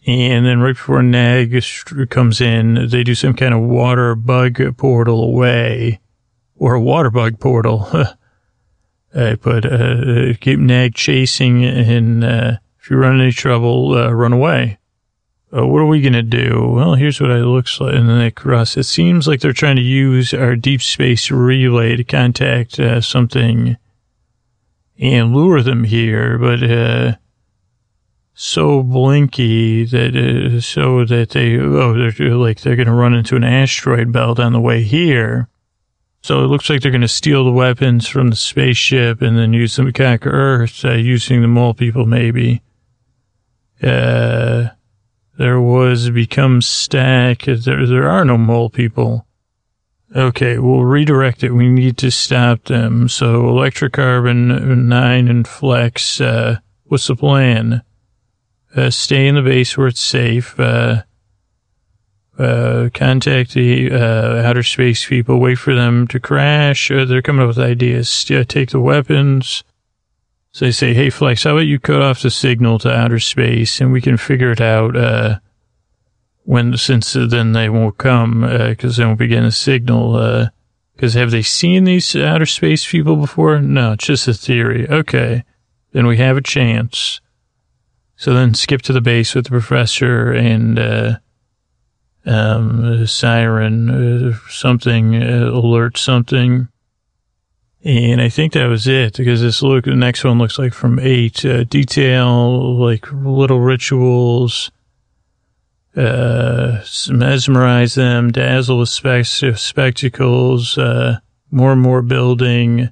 And then right before Nag comes in, they do some kind of water bug portal away or a water bug portal. uh, but uh, keep Nag chasing and uh, if you run into trouble, uh, run away. Uh, what are we going to do? Well, here's what it looks like. And then they cross. It seems like they're trying to use our deep space relay to contact uh, something and lure them here, but uh, so blinky that so that they oh they're like they're going to run into an asteroid belt on the way here. So it looks like they're going to steal the weapons from the spaceship and then use them to conquer Earth, uh, using the mole people maybe. Uh there was become stack. There, there are no mole people. Okay, we'll redirect it. We need to stop them. So electrocarbon, nine and flex, uh, what's the plan? Uh, stay in the base where it's safe. Uh, uh, contact the, uh, outer space people, wait for them to crash. Uh, they're coming up with ideas. Yeah, take the weapons. So they say, hey, Flex, how about you cut off the signal to outer space and we can figure it out, uh, when, since then they won't come, uh, cause they won't be getting a signal, uh, cause have they seen these outer space people before? No, it's just a theory. Okay. Then we have a chance. So then skip to the base with the professor and, uh, um, siren, uh, something, uh, alert something. And I think that was it because this look, the next one looks like from eight, uh, detail, like little rituals, uh, mesmerize them, dazzle with spec- spectacles, uh, more and more building,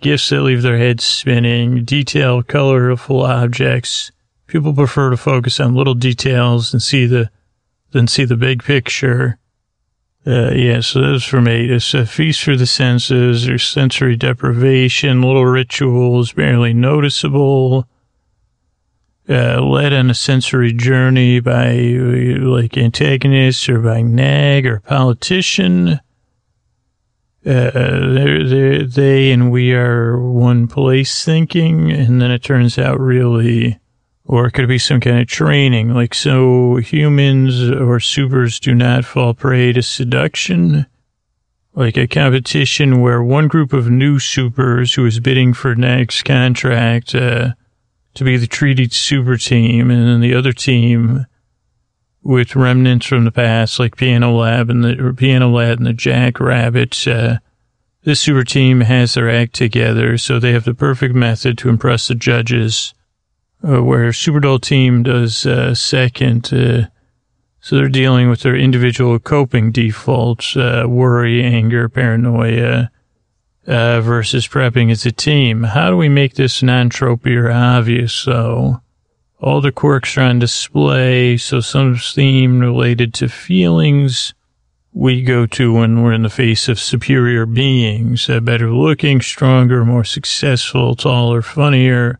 gifts that leave their heads spinning, detailed, colorful objects. People prefer to focus on little details and see the, than see the big picture. Uh, yeah, so was from eight. It's a feast for the senses. There's sensory deprivation, little rituals, barely noticeable. Uh, led on a sensory journey by like antagonists or by nag or politician. Uh, they're, they're, they and we are one place thinking, and then it turns out really or it could be some kind of training, like so humans or supers do not fall prey to seduction. Like a competition where one group of new supers who is bidding for next contract uh, to be the treated super team, and then the other team with remnants from the past, like Piano Lab and the Piano Lad and the Jackrabbits. Uh, this super team has their act together, so they have the perfect method to impress the judges uh, where Superdull team does uh, second. Uh, so they're dealing with their individual coping defaults, uh, worry, anger, paranoia, uh, versus prepping as a team. How do we make this non-tropey or obvious? So all the quirks are on display. So some theme related to feelings we go to when we're in the face of superior beings, uh, better looking, stronger, more successful, taller, funnier,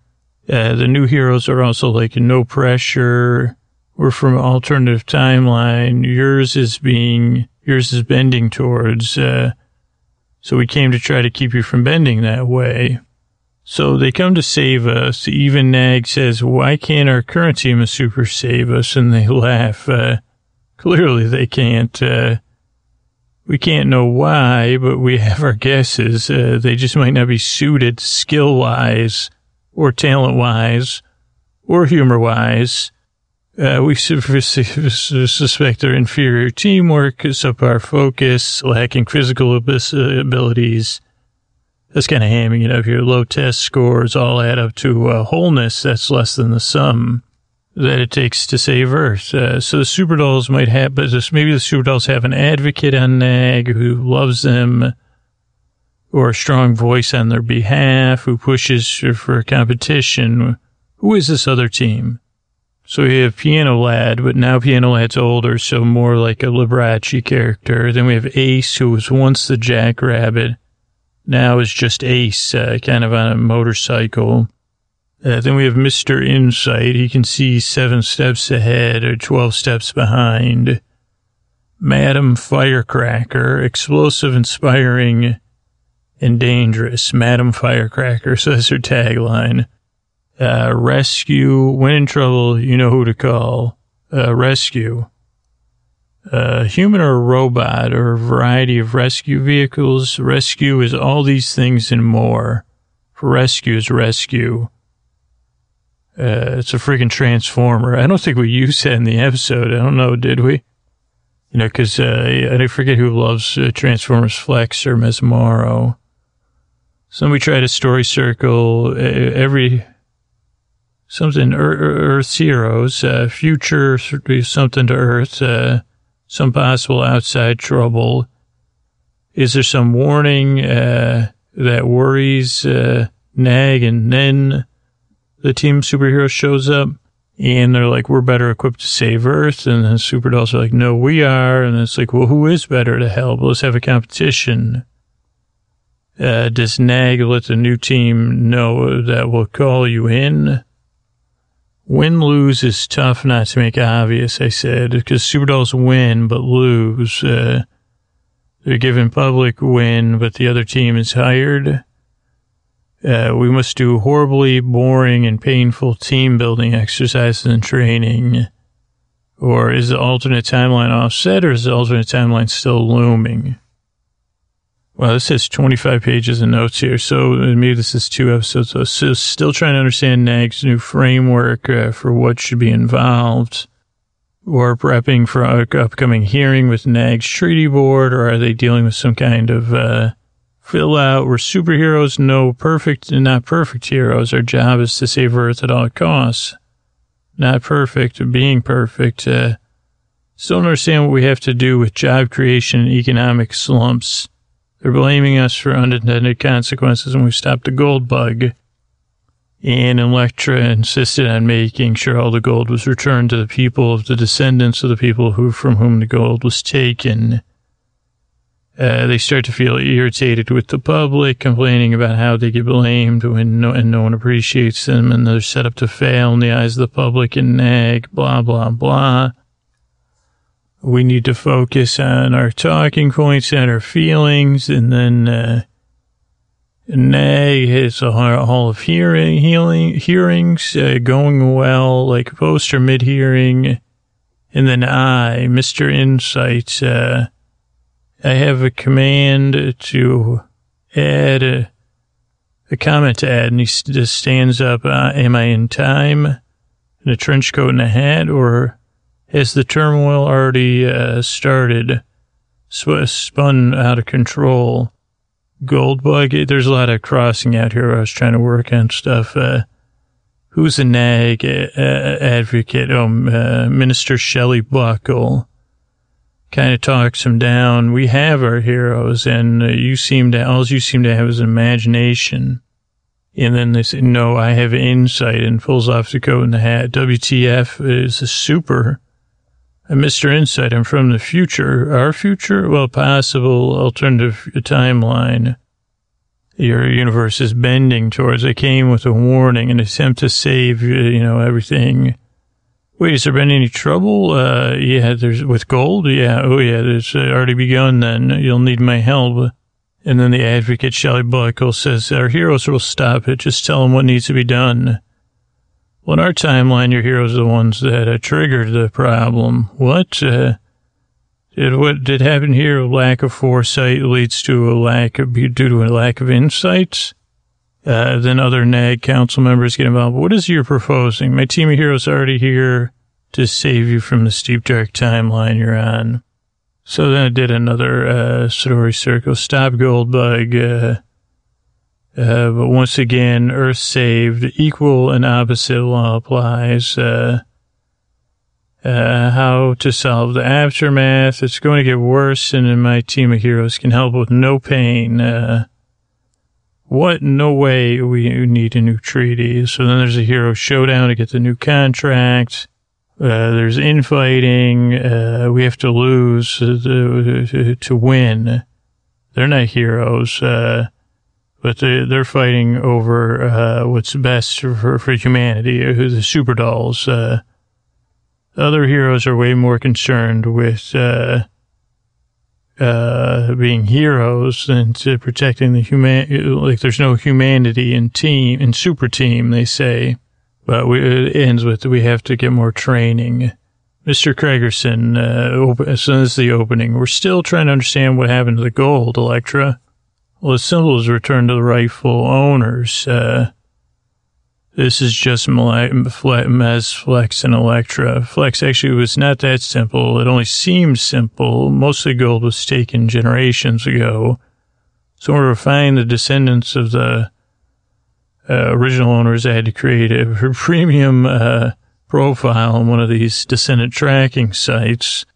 uh, the new heroes are also like no pressure. We're from alternative timeline. Yours is being, yours is bending towards, uh, so we came to try to keep you from bending that way. So they come to save us. Even Nag says, why can't our current team of super save us? And they laugh. Uh, clearly they can't, uh, we can't know why, but we have our guesses. Uh, they just might not be suited skill wise or talent wise or humor wise. Uh, we suspect their inferior teamwork, subpar focus, lacking physical abilities. That's kind of hamming it up here. Low test scores all add up to wholeness that's less than the sum that it takes to save Earth. Uh, so the Superdulls might have, but maybe the Superdulls have an advocate on NAG who loves them or a strong voice on their behalf who pushes for competition. Who is this other team? So we have Piano Lad, but now Piano Lad's older, so more like a Liberace character. Then we have Ace, who was once the Jackrabbit, now is just Ace, uh, kind of on a motorcycle. Uh, then we have Mr. Insight. He can see seven steps ahead or 12 steps behind. Madam Firecracker, explosive, inspiring, and dangerous. Madam Firecracker says her tagline. Uh, rescue, when in trouble, you know who to call. Uh, rescue. Uh, human or robot or a variety of rescue vehicles. Rescue is all these things and more. Rescue is rescue. Uh, it's a freaking transformer. I don't think we used that in the episode. I don't know, did we? You know, because uh, I forget who loves uh, Transformers Flex or Mesmero. Somebody tried a story circle every something Earth's heroes, uh, future something to Earth, uh, some possible outside trouble. Is there some warning uh, that worries uh, Nag, and then the team superhero shows up? And they're like, we're better equipped to save Earth. And then Superdulls are like, no, we are. And it's like, well, who is better to help? Let's have a competition. Uh, does Nag let the new team know that we'll call you in? Win lose is tough not to make obvious, I said, because Superdulls win but lose. Uh, they're given public win, but the other team is hired. Uh, we must do horribly boring and painful team building exercises and training. Or is the alternate timeline offset or is the alternate timeline still looming? Well, this has 25 pages of notes here, so maybe this is two episodes. So, still trying to understand NAG's new framework uh, for what should be involved, or prepping for an upcoming hearing with NAG's treaty board, or are they dealing with some kind of uh, fill out. We're superheroes, no perfect and not perfect heroes. Our job is to save Earth at all costs. Not perfect, being perfect. Uh, still understand what we have to do with job creation and economic slumps. They're blaming us for unintended consequences when we stopped the gold bug. And Elektra insisted on making sure all the gold was returned to the people of the descendants of the people who from whom the gold was taken. Uh, they start to feel irritated with the public, complaining about how they get blamed when no, and no one appreciates them, and they're set up to fail in the eyes of the public and nag, blah, blah, blah. We need to focus on our talking points and our feelings, and then uh, nag hits a hall of hearing, healing, hearings uh, going well, like post or mid hearing, and then I, Mr. Insight, uh, I have a command to add a, a comment to add, and he just stands up. Uh, am I in time? In a trench coat and a hat, or has the turmoil already uh, started? Sp- spun out of control. Goldbug, there's a lot of crossing out here. I was trying to work on stuff. Uh, who's a nag uh, advocate? Oh, uh, Minister Shelley Buckle kind of talks him down. We have our heroes, and uh, you seem to all you seem to have is imagination. And then they say, "No, I have insight," and pulls off the coat and the hat. WTF is a super. Uh, Mr. Insight, I'm from the future. Our future? Well, possible alternative timeline. Your universe is bending towards. I came with a warning, an attempt to save, uh, you know, everything Wait, has there been any trouble? Uh, yeah, there's with gold. Yeah. Oh, yeah. It's uh, already begun. Then you'll need my help. And then the advocate, Shelley Buckle, says, our heroes will stop it. Just tell them what needs to be done. Well, in our timeline, your heroes are the ones that uh, triggered the problem. What? Uh, did what did happen here? Lack of foresight leads to a lack of, due to a lack of insights? Uh, then other NAG council members get involved. What is you're proposing? My team of heroes are already here to save you from the steep, dark timeline you're on. So then I did another uh, story circle. Stop Goldbug. Uh, uh, but once again, Earth saved. Equal and opposite law applies. Uh, uh, how to solve the aftermath. It's going to get worse, and my team of heroes can help with no pain. Uh, what? No way we need a new treaty. So then there's a hero showdown to get the new contract. Uh, there's infighting. Uh, we have to lose to, to win. They're not heroes, uh, but they, they're fighting over uh, what's best for, for humanity, uh, the Superdulls. Uh, other heroes are way more concerned with uh, being heroes and to protecting the human, like there's no humanity in team, in super team, they say. But we, it ends with we have to get more training. Mr. Craigerson, uh, as soon as the opening, we're still trying to understand what happened to the gold, Elektra. Well, as simple as return to the rightful owners. Uh, this is just Mez Flex and Electra. Flex actually was not that simple. It only seemed simple. Most of the gold was taken generations ago. So in order to find the descendants of the uh, original owners, I had to create a premium uh, profile on one of these descendant tracking sites.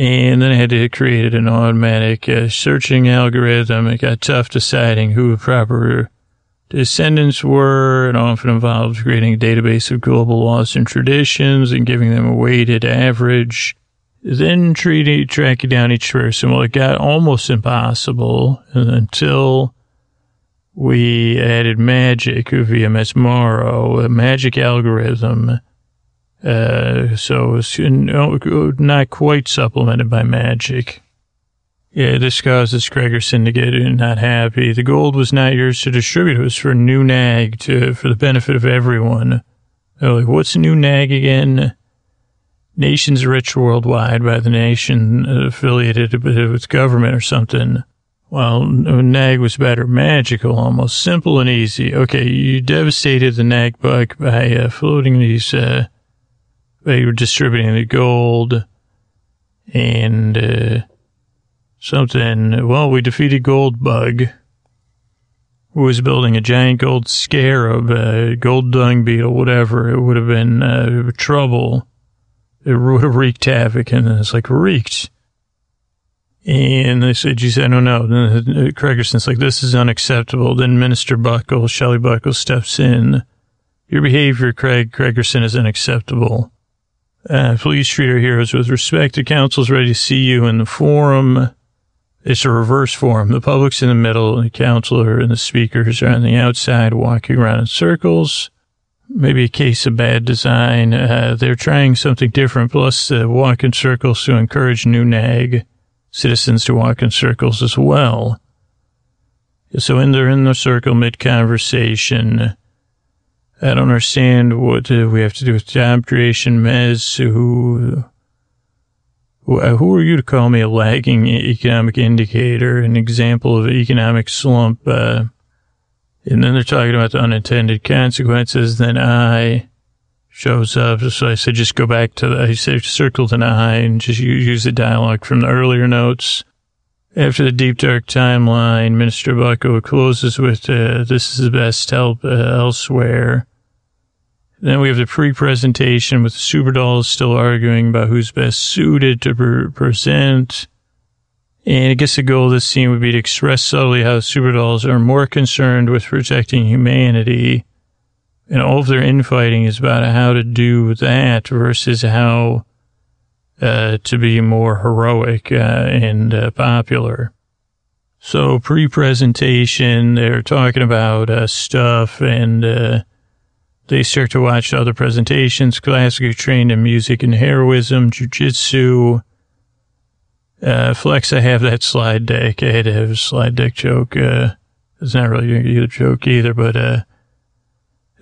And then I had to create an automatic uh, searching algorithm. It got tough deciding who proper descendants were. It often involved creating a database of global laws and traditions and giving them a weighted average. Then treating, tracking down each person. Well, it got almost impossible until we added magic via Mesmero, a magic algorithm uh, so it's not quite supplemented by magic. Yeah, this causes Craigerson to get not happy. The gold was not yours to distribute. It was for new nag to, for the benefit of everyone. They're like, what's new nag again? Nations rich worldwide by the nation affiliated with government or something. Well, nag was better. Magical, almost simple and easy. Okay, you devastated the nag bug by uh, floating these, uh, they were distributing the gold and uh, something. Well, we defeated Goldbug, who was building a giant gold scarab, a gold dung beetle, whatever. It would have been uh, trouble. It would have wreaked havoc, and it's like wreaked. And they said, "You said, I don't know." Then Craigerson's like, "This is unacceptable." Then Minister Buckle, Shelley Buckle, steps in. Your behavior, Craig Craigerson, is unacceptable. Uh, please treat our heroes with respect. The council's ready to see you in the forum. It's a reverse forum. The public's in the middle, and the counselor and the speakers are on the outside walking around in circles. Maybe a case of bad design. Uh, they're trying something different, plus uh, walk in circles to encourage new NAG citizens to walk in circles as well. So in they're in the circle mid conversation. I don't understand what uh, we have to do with job creation, Mez. Who, who, uh, who are you to call me a lagging economic indicator, an example of economic slump? Uh, and then they're talking about the unintended consequences. Then I shows up. So I said, just go back to the, I said, circle an I and just use the dialogue from the earlier notes. After the deep dark timeline, Minister Buckle closes with, uh, this is the best help uh, elsewhere. Then we have the pre-presentation with the Superdulls still arguing about who's best suited to pre- present. And I guess the goal of this scene would be to express subtly how the Superdulls are more concerned with protecting humanity. And all of their infighting is about how to do that versus how uh, to be more heroic uh, and uh, popular. So pre-presentation, they're talking about uh, stuff and uh, they start to watch other presentations, classically trained in music and heroism, jujitsu. Uh, Flex, I have that slide deck. I had to have a slide deck joke. Uh, it's not really a joke either, but, uh,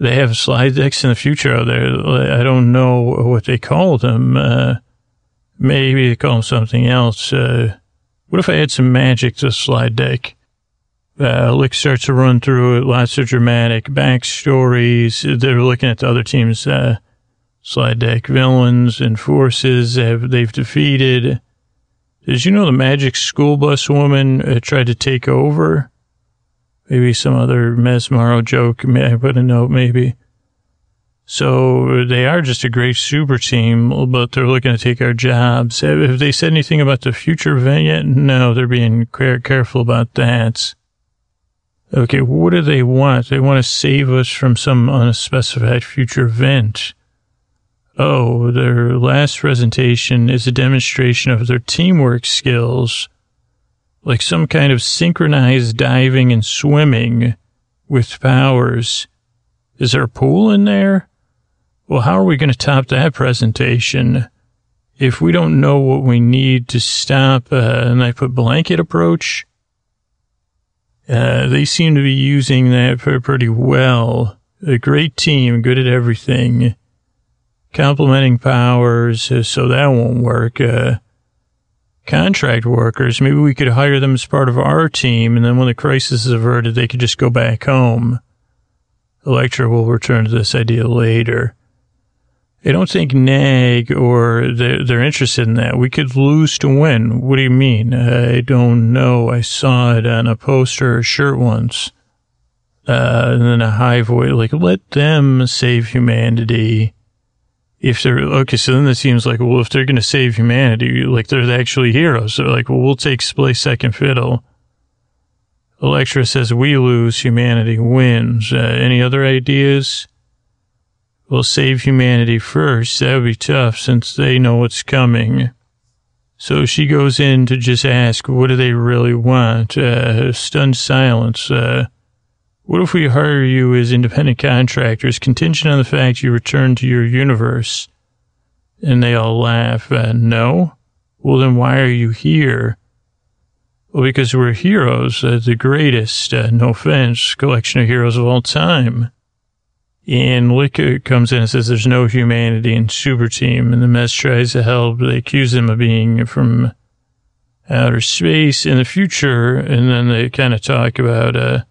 they have slide decks in the future out there. I don't know what they call them. Uh, maybe they call them something else. Uh, what if I had some magic to slide deck? Uh, starts to run through it. Lots of dramatic backstories. They're looking at the other team's uh, slide deck villains and forces have they've defeated. Did you know the magic school bus woman uh, tried to take over? Maybe some other Mesmero joke. I put a note maybe. So they are just a great super team, but they're looking to take our jobs. Have they said anything about the future yet? No, they're being careful about that. Okay, what do they want? They want to save us from some unspecified future event. Oh, their last presentation is a demonstration of their teamwork skills, like some kind of synchronized diving and swimming with powers. Is there a pool in there? Well, how are we going to top that presentation? if we don't know what we need to stop, uh, and I put blanket approach, uh, they seem to be using that pretty well. A great team, good at everything, complementing powers, uh, so that won't work. Uh, contract workers, maybe we could hire them as part of our team, and then when the crisis is averted, they could just go back home. Elektra will return to this idea later. I don't think NAG or they're, they're, interested in that. We could lose to win. What do you mean? I don't know. I saw it on a poster or shirt once. Uh, and then a high voice, like, let them save humanity. If they're, okay, so then it seems like, well, if they're going to save humanity, like they're actually heroes. They're like, well, we'll take play second fiddle. Elektra says, we lose, humanity wins. Uh, any other ideas? Will save humanity first. That would be tough since they know what's coming. So she goes in to just ask, what do they really want? Uh, stunned silence. Uh, what if we hire you as independent contractors, contingent on the fact you return to your universe? And they all laugh. Uh, no? Well, then why are you here? Well, because we're heroes, uh, the greatest, uh, no offense, collection of heroes of all time. And Wicca comes in and says there's no humanity in Super Team, and the mess tries to help. They accuse him of being from outer space in the future, and then they kind of talk about uh,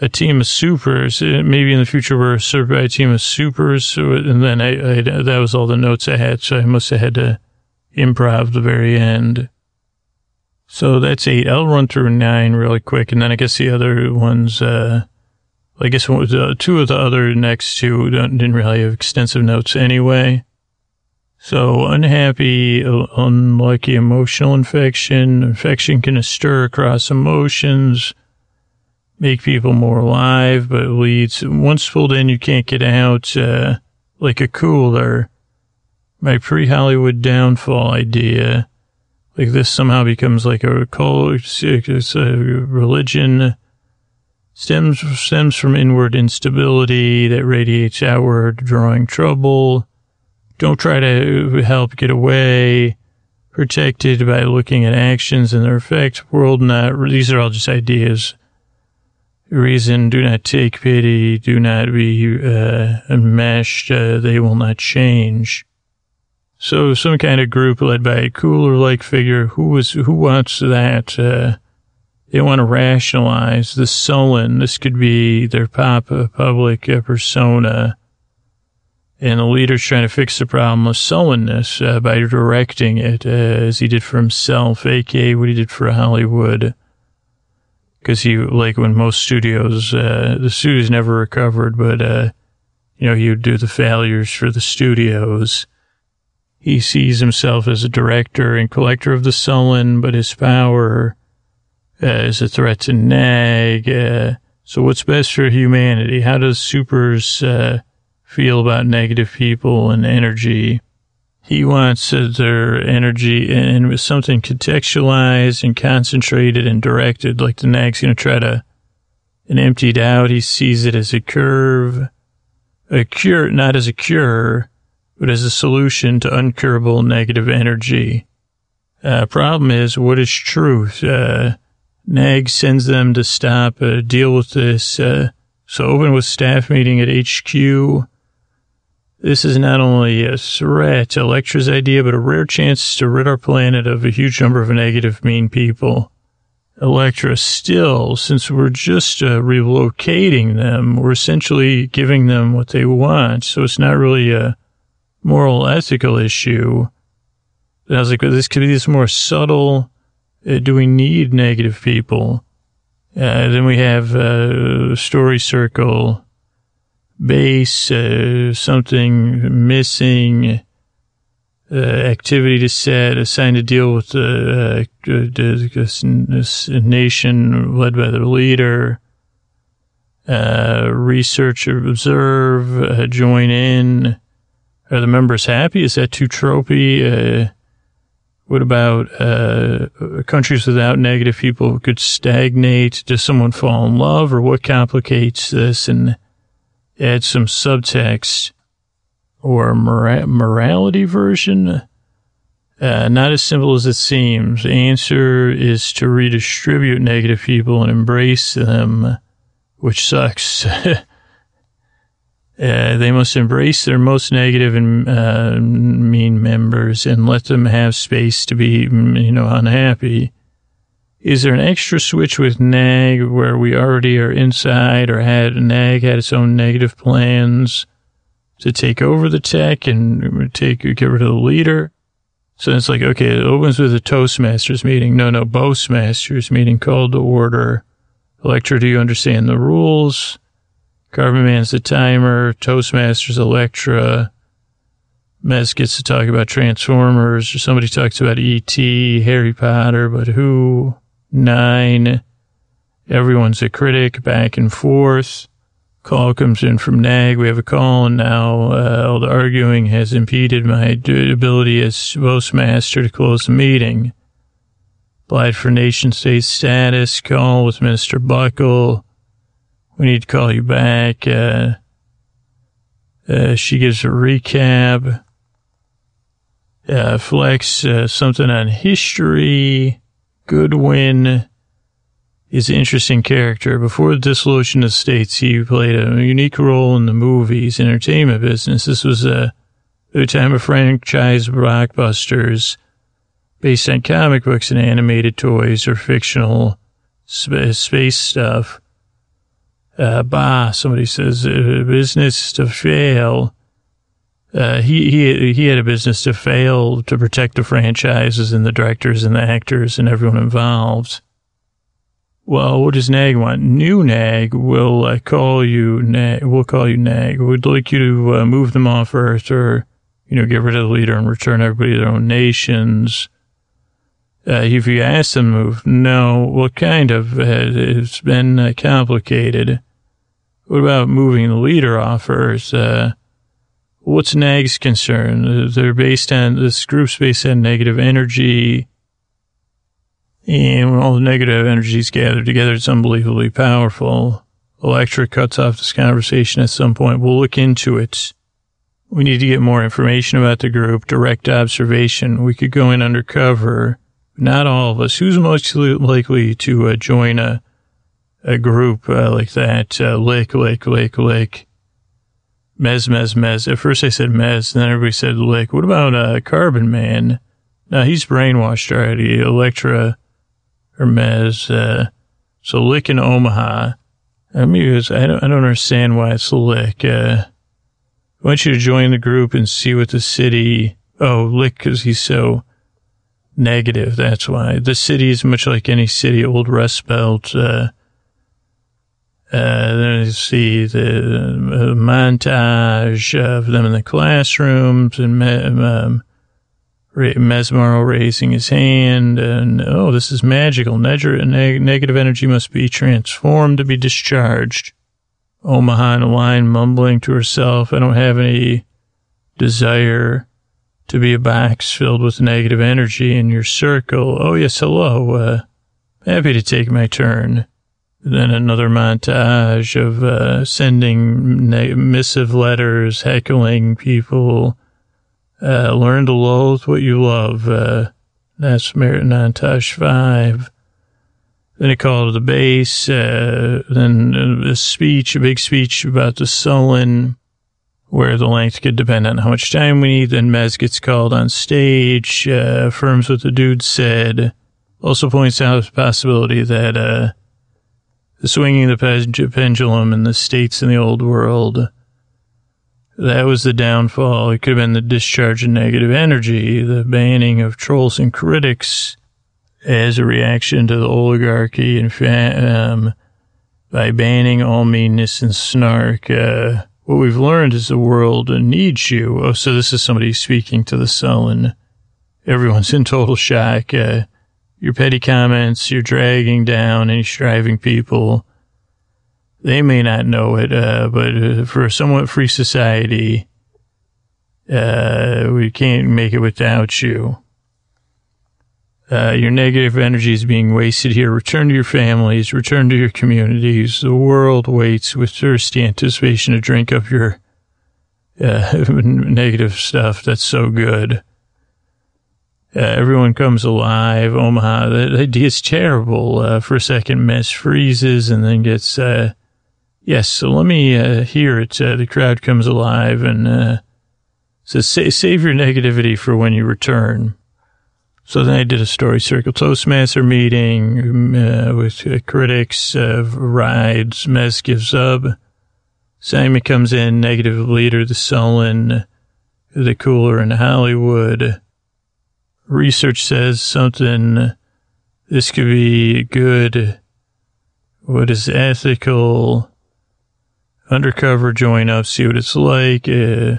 a team of supers. Uh, maybe in the future we're served by a team of supers, and then I, I, that was all the notes I had, so I must have had to improv the very end. So that's eight. I'll run through nine really quick, and then I guess the other ones. Uh, I guess uh, two of the other next two didn't really have extensive notes anyway. So unhappy, uh, unlucky emotional infection. Infection can stir across emotions, make people more alive, but leads, once pulled in, you can't get out, uh, like a cooler. My pre-Hollywood downfall idea. Like this somehow becomes like a cult, a religion stems stems from inward instability that radiates outward, drawing trouble. Don't try to help get away. Protected by looking at actions and their effects. World not. These are all just ideas. Reason. Do not take pity. Do not be uh, enmeshed. Uh, they will not change. So some kind of group led by a cooler-like figure. Who was who wants that? Uh, they want to rationalize the sullen. This could be their pop public persona. And the leader's trying to fix the problem of sullenness uh, by directing it uh, as he did for himself, aka what he did for Hollywood. Because he, like when most studios, uh, the studios never recovered, but, uh, you know, he would do the failures for the studios. He sees himself as a director and collector of the sullen, but his power is a threat to nag. Uh, so what's best for humanity? How does supers uh, feel about negative people and energy? He wants uh, their energy and with something contextualized and concentrated and directed, like the nag's going to try to, and emptied out. He sees it as a curve, a cure, not as a cure, but as a solution to uncurable negative energy. Uh, problem is, what is truth? Uh, NAG sends them to stop, uh, deal with this. Uh, so open with staff meeting at HQ. This is not only a threat to idea, but a rare chance to rid our planet of a huge number of negative, mean people. Electra still, since we're just uh, relocating them, we're essentially giving them what they want. So it's not really a moral ethical issue. And I was like, well, this could be this more subtle, uh, do we need negative people? Uh, then we have uh, story circle, base, uh, something missing, uh, activity to set, assigned to deal with the, uh, nation led by the leader, research, observe, join in. Are the members happy? Is that too tropey? What about uh, countries without negative people could stagnate? Does someone fall in love, or what complicates this? And add some subtext. or mora- morality version? Uh, not as simple as it seems. The answer is to redistribute negative people and embrace them, which sucks. uh, they must embrace their most negative and uh, mean members and let them have space to be, you know, unhappy. Is there an extra switch with NAG where we already are inside or had NAG had its own negative plans to take over the tech and take get rid of the leader? So it's like, okay, it opens with a Toastmasters meeting. No, no, Boastmasters meeting called to order. Electra, do you understand the rules? Carbon Man's the timer. Toastmasters, Electra. Mez gets to talk about Transformers, or somebody talks about E.T., Harry Potter, but who? Nine. Everyone's a critic, back and forth. Call comes in from NAG. We have a call, and now uh, all the arguing has impeded my ability as postmaster to close the meeting. Applied for nation state status. Call with Minister Buckle. We need to call you back. Uh, uh, she gives a recap. Uh, flex uh, something on history. Goodwin is an interesting character. Before the dissolution of states, he played a unique role in the movies entertainment business. This was a, a time of franchise blockbusters based on comic books and animated toys or fictional sp- space stuff. Uh, somebody says, uh, business to fail. Uh, he, he, he had a business to fail to protect the franchises and the directors and the actors and everyone involved. Well, what does NAG want? New NAG will uh, call you NAG. We'll call you NAG. We'd like you to uh, move them off Earth or, you know, get rid of the leader and return everybody to their own nations. Uh, if you ask them to move, no. Well, kind of. Uh, it's been uh, complicated. What about moving the leader off Earth? Uh, what's NAG's concern? They're based on, this group's based on negative energy. And when all the negative energies gather together, it's unbelievably powerful. Electra cuts off this conversation at some point. We'll look into it. We need to get more information about the group, direct observation. We could go in undercover. Not all of us. Who's most likely to uh, join a, a group uh, like that? Uh, lick, lick, lick, lick. Mez, Mez, Mez. At first I said Mez, and then everybody said Lick. What about uh, Carbon Man? Now he's brainwashed already. Electra or Mez. Uh, so Lick in Omaha. I'm mean, I don't, I don't understand why it's Lick. Uh, I want you to join the group and see what the city. Oh, Lick, because he's so negative. That's why the city is much like any city. Old Rust Belt. Uh, uh, then you see the uh, montage of them in the classrooms and um, Mesmero raising his hand and, oh, this is magical. Neg- negative energy must be transformed to be discharged. Omaha in line mumbling to herself, I don't have any desire to be a box filled with negative energy in your circle. Oh, yes, hello. Uh, happy to take my turn. Then another montage of uh, sending ne- missive letters, heckling people. Uh, learn to loathe what you love. Uh, that's Merit Montage 5. Then he called to the base. Uh, then a speech, a big speech about the Sullen, where the length could depend on how much time we need. Then Mez gets called on stage, uh, affirms what the dude said. Also points out the possibility that, swinging the pendulum in the states in the old world. That was the downfall. It could have been the discharge of negative energy, the banning of trolls and critics as a reaction to the oligarchy and um, by banning all meanness and snark. Uh, what we've learned is the world needs you. Oh, so this is somebody speaking to the sullen. Everyone's in total shock. Uh, your petty comments, you're dragging down any striving people. They may not know it, uh, but uh, for a somewhat free society, uh, we can't make it without you. Uh, your negative energy is being wasted here. Return to your families, return to your communities. The world waits with thirsty anticipation to drink up your uh, negative stuff that's so good. Uh, everyone comes alive. Omaha, idea is terrible. Uh, for a second, Mess freezes and then gets, uh, yes, so let me uh, hear it. Uh, the crowd comes alive and uh, says, save your negativity for when you return. So then I did a story circle Toastmaster meeting uh, with critics, rides, Mess gives up. Simon comes in, negative leader, the sullen, the cooler in Hollywood. Research says something, this could be good. What is ethical? Undercover, join up, see what it's like. Uh,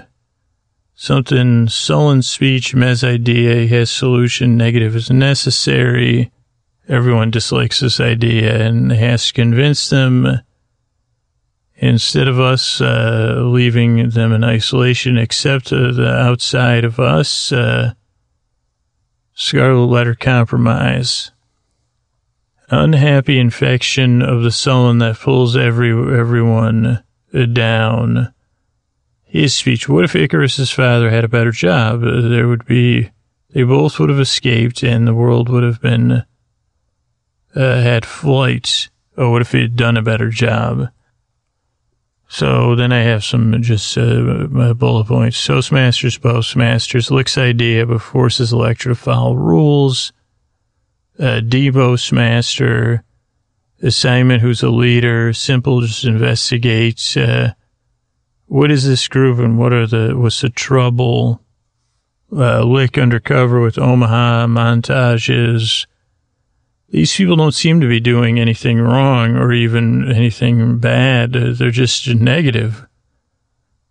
Something sullen speech, Mez idea, has solution, negative is necessary. Everyone dislikes this idea and has to convince them instead of us uh, leaving them in isolation, except uh, the outside of us, uh, Scarlet Letter compromise. Unhappy infection of the sullen that pulls every everyone down his speech. What if Icarus's father had a better job? Uh, there would be, they both would have escaped and the world would have been, uh, had flights. Or what if he had done a better job? So then I have some just uh, bullet points. Toastmasters, Postmasters, Lick's idea, but forces Elektra to follow rules. Uh, Debo's master, assignment, who's a leader, simple, just investigates. Uh, what is this groove and what are the, what's the trouble? Uh, Lick undercover with Omaha montages. These people don't seem to be doing anything wrong or even anything bad. They're just negative.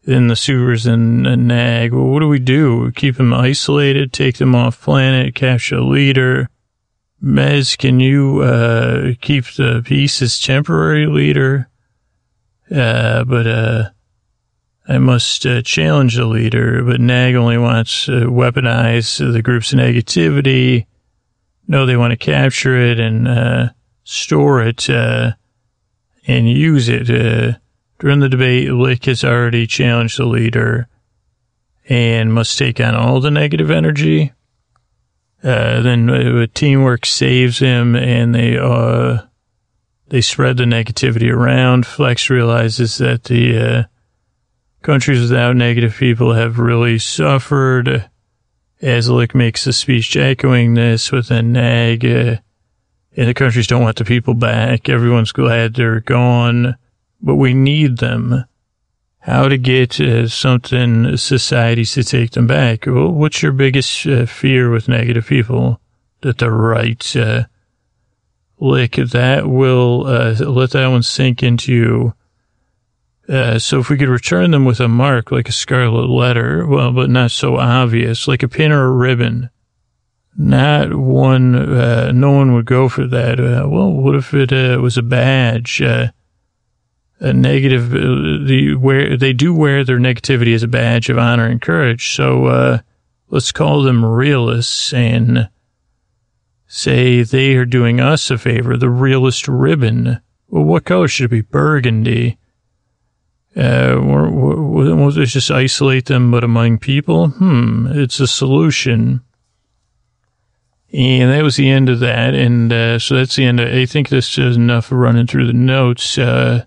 Then the supers and, and nag. Well, what do we do? We Keep them isolated, take them off planet, capture a leader. Mez, can you, uh, keep the peace as temporary leader? Uh, but, uh, I must uh, challenge the leader, but Nag only wants to weaponize the group's negativity. No, they want to capture it and uh, store it uh, and use it. Uh, during the debate, Lick has already challenged the leader and must take on all the negative energy. Uh, then uh, teamwork saves him and they they spread the negativity around. Flex realizes that the Countries without negative people have really suffered. As Lick makes a speech echoing this with a nag. Uh, and the countries don't want the people back. Everyone's glad they're gone, but we need them. How to get uh, something, societies to take them back? Well, what's your biggest uh, fear with negative people? That the right, uh, lick, that will, uh, let that one sink into you uh, so if we could return them with a mark like a scarlet letter, well, but not so obvious, like a pin or a ribbon, not one, uh, no one would go for that. Uh, well, what if it uh, was a badge? Uh, a negative, uh, the where they do wear their negativity as a badge of honor and courage. So let's call them realists and say they are doing us a favor. The realist ribbon. Well, what color should it be? Burgundy. Uh, won't just isolate them, but among people? Hmm, it's a solution. And that was the end of that. And uh, so that's the end. Of, I think this is enough running through the notes. Uh,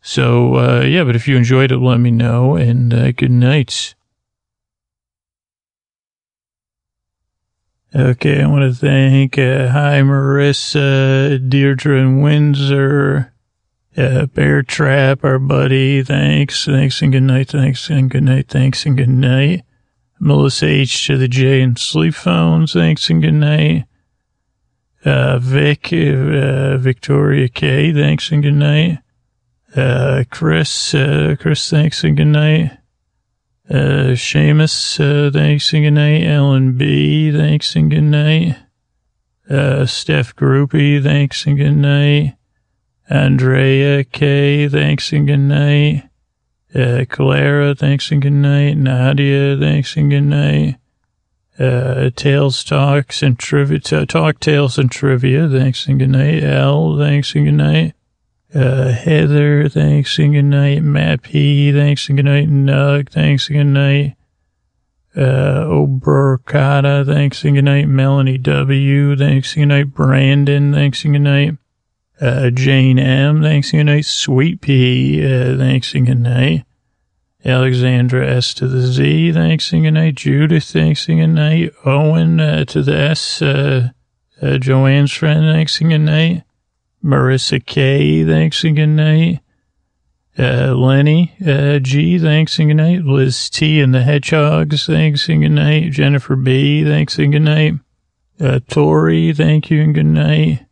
so, uh, yeah, but if you enjoyed it, let me know. And uh, good night. Okay, I want to thank, uh, hi, Marissa, Deirdre, and Windsor. Uh, Bear Trap, our buddy. Thanks. Thanks and good night. Thanks and good night. Thanks and good night. Melissa H to the J and Sleep Phones. Thanks and good night. Uh, Vic, uh, Victoria K. Thanks and good night. Uh, Chris, uh, Chris, thanks and good night. Uh, Seamus, uh, thanks and good night. Ellen B, thanks and good night. Uh, Steph Groupie, thanks and good night. Andrea K, thanks and good night. Uh, Clara, thanks and good night. Nadia, thanks and good night. Uh, Tales Talks and Trivia, Talk Tales and Trivia, thanks and good night. L, thanks and good night. Uh, Heather, thanks and good night. Matt P, thanks and good night. Nug, thanks and good night. Uh, Oberkata, thanks and good night. Melanie W, thanks and good night. Brandon, thanks and good night. Uh, Jane M, thanks and good night. Sweet P, uh, thanks and good night. Alexandra S to the Z, thanks and good night. Judith, thanks and good night. Owen uh, to the S, uh, uh, Joanne's friend, thanks and good night. Marissa K, thanks and good night. Uh, Lenny uh, G, thanks and good night. Liz T and the Hedgehogs, thanks and good night. Jennifer B, thanks and good night. Uh, Tori, thank you and good night.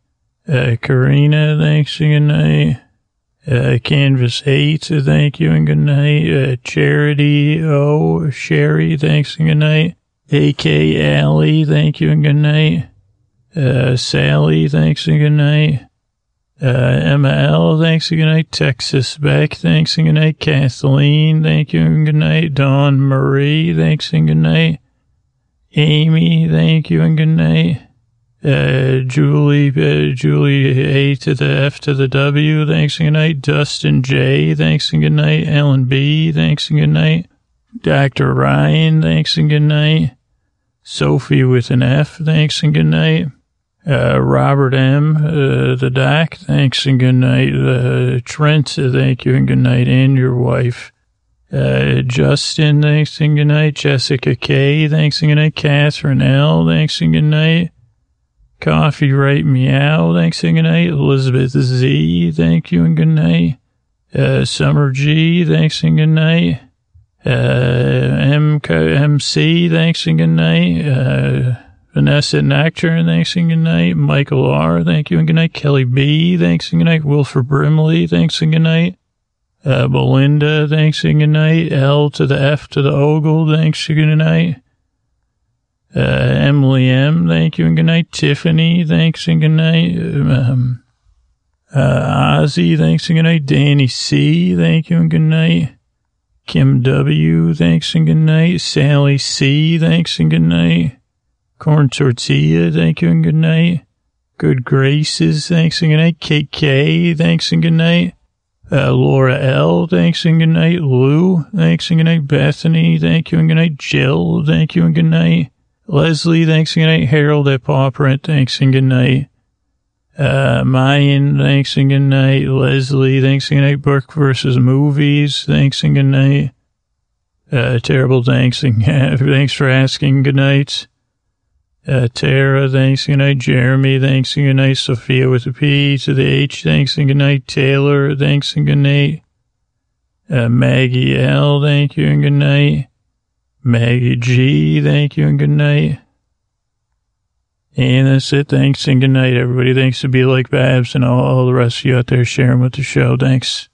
Uh, Karina, thanks and good night. Uh, Canvas 8, thank you and good night. Uh, Charity O, Sherry, thanks and good night. AK Alley, thank you and good night. Uh, Sally, thanks and good night. Uh, Emma thanks and good night. Texas Beck, thanks and good night. Kathleen, thank you and good night. Dawn Marie, thanks and good night. Amy, thank you and good night. Uh, Julie, uh, Julie A to the F to the W, thanks and good night. Dustin J, thanks and good night. Ellen B, thanks and good night. Dr. Ryan, thanks and good night. Sophie with an F, thanks and good night. Uh, Robert M, uh, the doc, thanks and good night. Uh, Trent, uh, thank you and good night. And your wife. Uh, Justin, thanks and good night. Jessica K, thanks and good night. Catherine L, thanks and good night. Coffee Right Meow, thanks and good night. Elizabeth Z, thank you and good night. Uh, Summer G, thanks and good night. Uh, M- MC, thanks and good night. Uh, Vanessa Nocturne, thanks and good night. Michael R, thank you and good night. Kelly B, thanks and good night. Wilford Brimley, thanks and good night. Uh, Belinda, thanks and good night. L to the F to the Ogle, thanks and good night. Uh, Emily M, thank you and good night. Tiffany, thanks and good night. Um, uh, Ozzy, thanks and good night. Danny C, thank you and good night. Kim W, thanks and good night. Sally C, thanks and good night. Corn tortilla, thank you and good night. Good graces, thanks and good night. Kate K, thanks and good night. Uh, Laura L, thanks and good night. Lou, thanks and good night. Bethany, thank you and good night. Jill, thank you and good night. Leslie, thanks and good night. Harold at Paw Print, thanks and good night. Uh, Mayan, thanks and good night. Leslie, thanks and good night. Burke versus movies, thanks and good night. Uh, terrible thanks and thanks for asking. Good night. Uh, Tara, thanks and good night. Jeremy, thanks and good night. Sophia with a P to the H, thanks and good night. Taylor, thanks and good night. Uh, Maggie L, thank you and good night. Maggie G, thank you and good night. And that's it. Thanks and good night, everybody. Thanks to Be Like Babs and all, all the rest of you out there sharing with the show. Thanks.